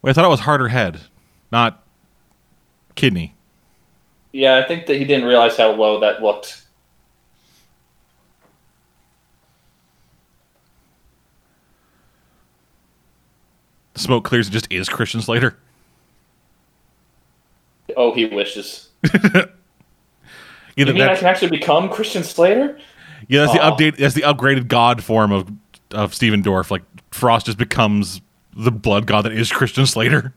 Wait, I thought it was harder head, not kidney. Yeah, I think that he didn't realize how low that looked. The smoke clears. It just is Christian Slater. Oh, he wishes. *laughs* You mean I can actually become Christian Slater? yeah, that's the update. That's the upgraded god form of of Stephen Dorff. Like Frost just becomes the blood god that is Christian Slater.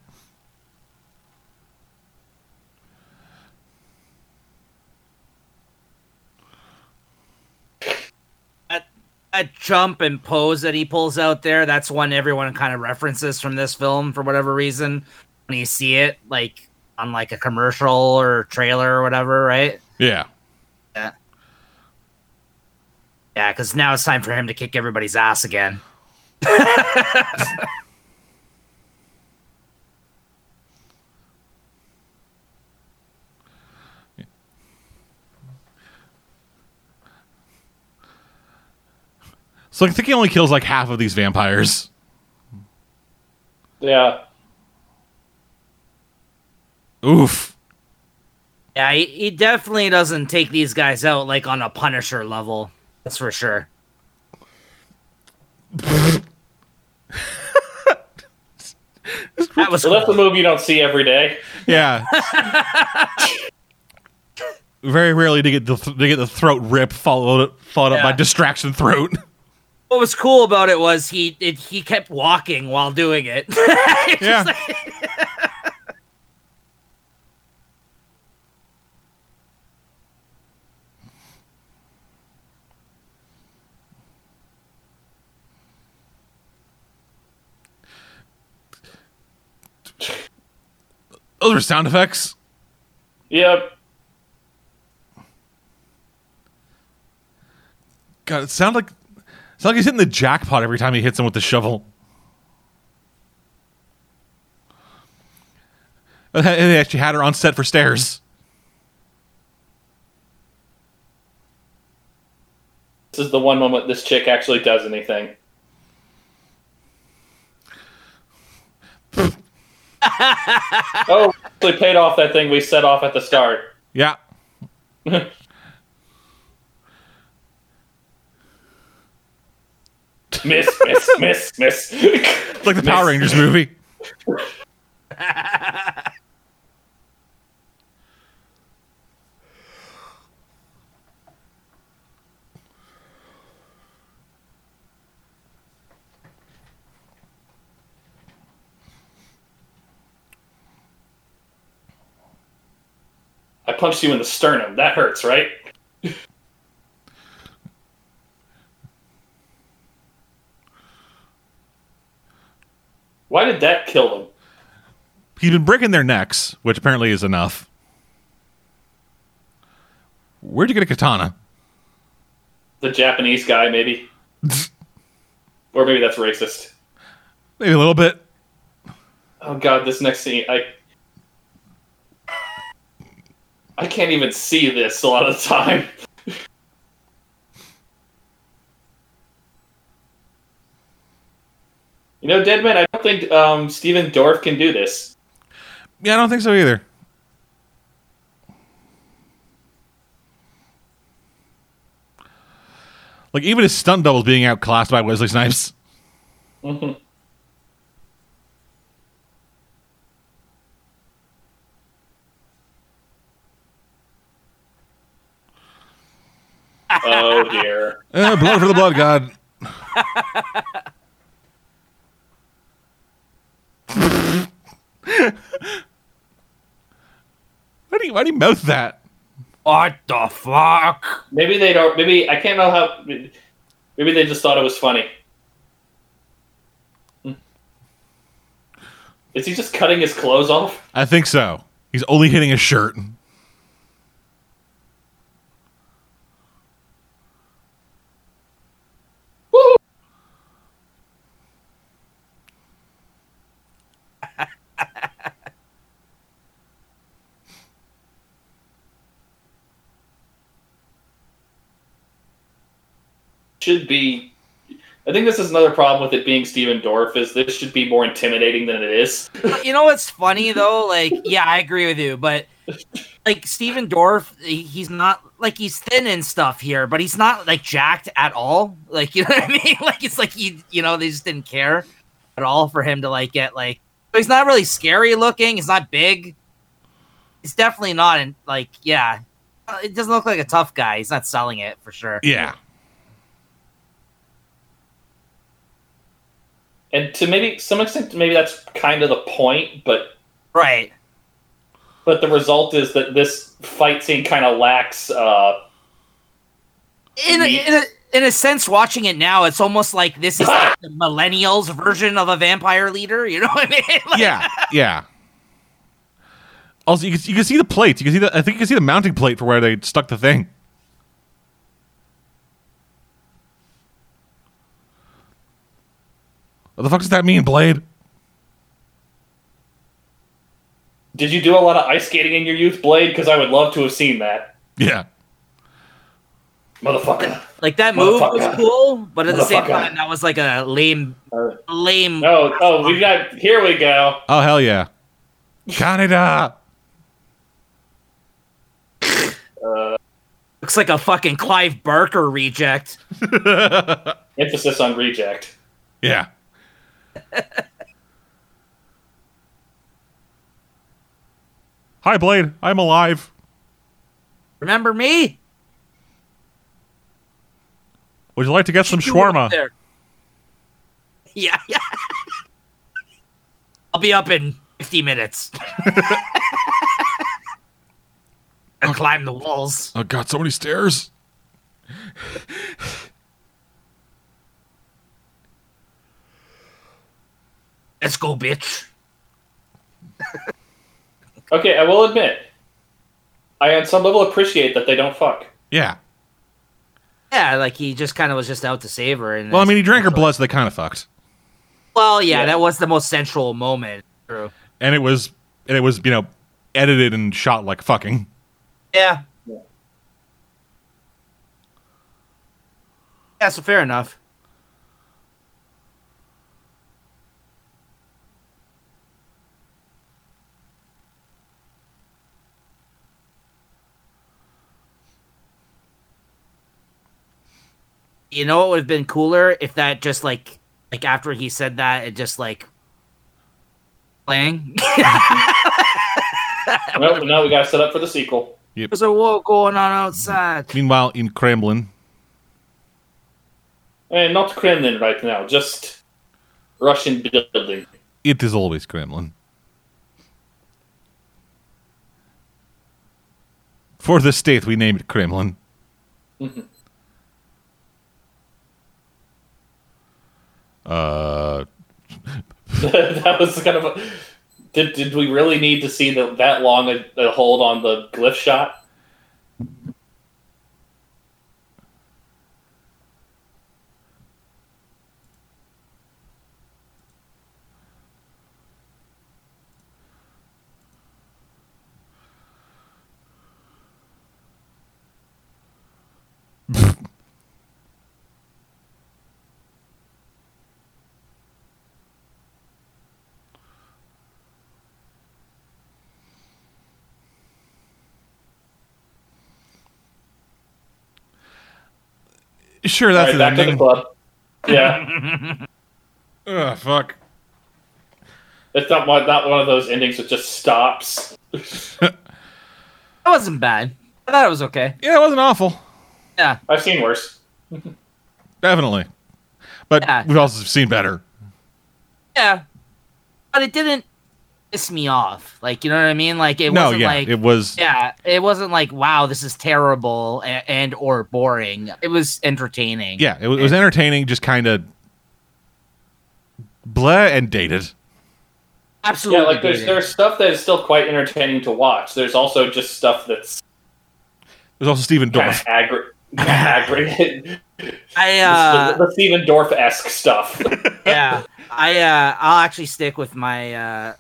that, that jump and pose that he pulls out there, that's one everyone kind of references from this film for whatever reason. When you see it, like on like a commercial or trailer or whatever, right? Yeah. Yeah. Yeah, because now it's time for him to kick everybody's ass again. *laughs* So I think he only kills like half of these vampires. Yeah. Oof. Yeah, he, he definitely doesn't take these guys out like on a Punisher level. That's for sure. that was So that's cool. the move you don't see every day. Yeah. *laughs* Very rarely to get the to get the throat rip followed followed up by distraction throat. What was cool about it was he it, he kept walking while doing it. *laughs* It's Yeah. just like- Those are sound effects. Yep. God, it sounds like it's like he's hitting the jackpot every time he hits him with the shovel. *laughs* They actually had her on set for stairs. This is the one moment this chick actually does anything. *laughs* oh, actually paid off that thing we set off at the start. Yeah. *laughs* Miss, miss, miss, miss. Like the Power Rangers movie. I punched you in the sternum. That hurts, right? Why did that kill him? He's been breaking their necks, which apparently is enough. Where'd you get a katana? The Japanese guy, maybe? *laughs* or maybe that's racist. Maybe a little bit. Oh god, this next scene, I I can't even see this a lot of the time. You know, Deadman, I don't think um, Stephen Dorff can do this. Yeah, I don't think so either. Like even his stunt doubles being outclassed by Wesley Snipes. Mhm. *laughs* oh dear. Eh, blood for the blood god. *laughs* why do you why do you mouth that? what the fuck? Maybe they don't. Maybe I can't know how. Maybe they just thought it was funny. Is he just cutting his clothes off? I think so. He's only hitting his shirt. Should be. I think this is another problem with it being Stephen Dorff. Is this should be more intimidating than it is? You know what's funny though? Like, yeah, I agree with you, but like Stephen Dorff, he's not like he's thin and stuff here, but he's not like jacked at all. Like, you know what I *laughs* mean? Like, it's like he, you know, they just didn't care at all for him to like get like. He's not really scary looking. He's not big. He's definitely not in like, yeah. Uh, It doesn't look like a tough guy. He's not selling it for sure. Yeah. And to maybe some extent, maybe that's kind of the point. But Right. but the result is that this fight scene kind of lacks. Uh, in a, in a in a sense, watching it now, it's almost like this is like the millennials version of a vampire leader. You know *laughs* what I mean? Like, Yeah. Yeah. Also, you can, you can see the plates. You can see the. I think you can see the mounting plate for where they stuck the thing. What the fuck does that mean, Blade? did you do a lot of ice skating in your youth, Blade? Because I would love to have seen that, Yeah. motherfucker. Like that move was cool, but at the same time, that was like a lame, Uh, lame. Oh, oh, we got. Here we go. Oh hell yeah. Canada. Looks like a fucking Clive Barker reject. *laughs* Emphasis on reject. Yeah. *laughs* Hi, Blade. I'm alive. Remember me? Would you like to get some You shawarma? Yeah, yeah. I'll be up in 50 minutes. *laughs* I climb the walls. Oh God, so many stairs. Let's go, bitch. Okay, I will admit, I on some level appreciate that they don't fuck. Yeah. Yeah, like he just kind of was just out to save her. And Well, I mean, he drank her blood, so they kind of fucked. Well, yeah, Yeah. that was the most central moment. True. And it was, and it was, you know, edited and shot like fucking. Yeah. Yeah. Yeah, so fair enough. You know what would have been cooler if that just like like after he said that it just like playing. *laughs* Well, now we got set up for the sequel. There's a war going on outside. Meanwhile, in Kremlin, And not Kremlin right now, just Russian building. it is always Kremlin. For the state, we name it Kremlin. Mm-hmm. Uh, *laughs* that was kind of a. Did, did we really need to see the, that long a, a hold on the glyph shot? Sure, that's right, back an to the club. Yeah, *laughs* Ugh, fuck. it's not one, not one of those endings that just stops. *laughs* That wasn't bad. I thought it was okay. Yeah, it wasn't awful. Yeah. I've seen worse. *laughs* Definitely. But Yeah. we've also seen better. Yeah. But it didn't piss me off. Like, you know what I mean? Like it no, wasn't yeah, like it was. Yeah, it wasn't like wow, this is terrible and, and or boring. It was entertaining. Yeah, it was, it was entertaining, just kind of blah and dated. absolutely. Yeah, like there's dated. there's stuff that is still quite entertaining to watch. There's also just stuff that's There's also Stephen kind Dorff. of aggr- aggregate. I uh the, the Stephen Dorff esque stuff. *laughs* yeah, I uh I'll actually stick with my uh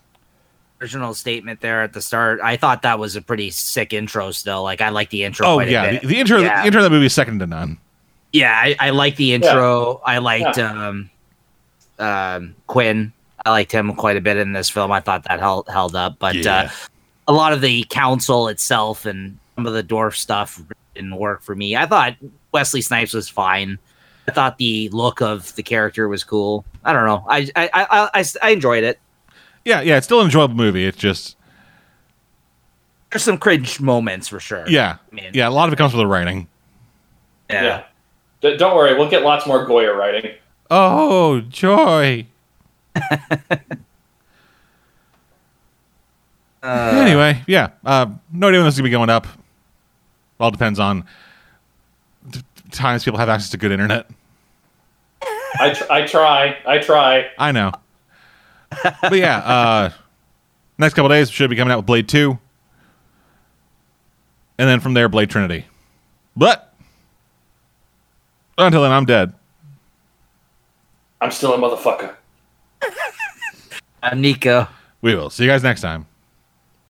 original statement there at the start. I thought that was a pretty sick intro still. Like I like the intro Oh quite a yeah, bit. the, the intro. Yeah. The intro of that movie is second to none. Yeah, I, I like the intro. I liked um, um, Quinn. I liked him quite a bit in this film. I thought that held held up, but Yeah. uh, a lot of the council itself and some of the Dorff stuff didn't work for me. I thought Wesley Snipes was fine. I thought the look of the character was cool. I don't know. I I I, I, I enjoyed it. Yeah, yeah, it's still an enjoyable movie. It's just There's some cringe moments for sure. yeah, I mean, yeah. A lot of it comes with the writing. yeah. yeah. D- don't worry, we'll get lots more Goyer writing. Oh joy. *laughs* Uh, anyway, yeah. Uh, no idea when this is gonna be going up. It all depends on the times people have access to good internet. I, tr- I try, I try. I know. But yeah, uh, next couple days should be coming out with Blade Two, and then from there Blade Trinity. But until then, I'm dead. I'm still a motherfucker. I'm Nico. We will see you guys next time.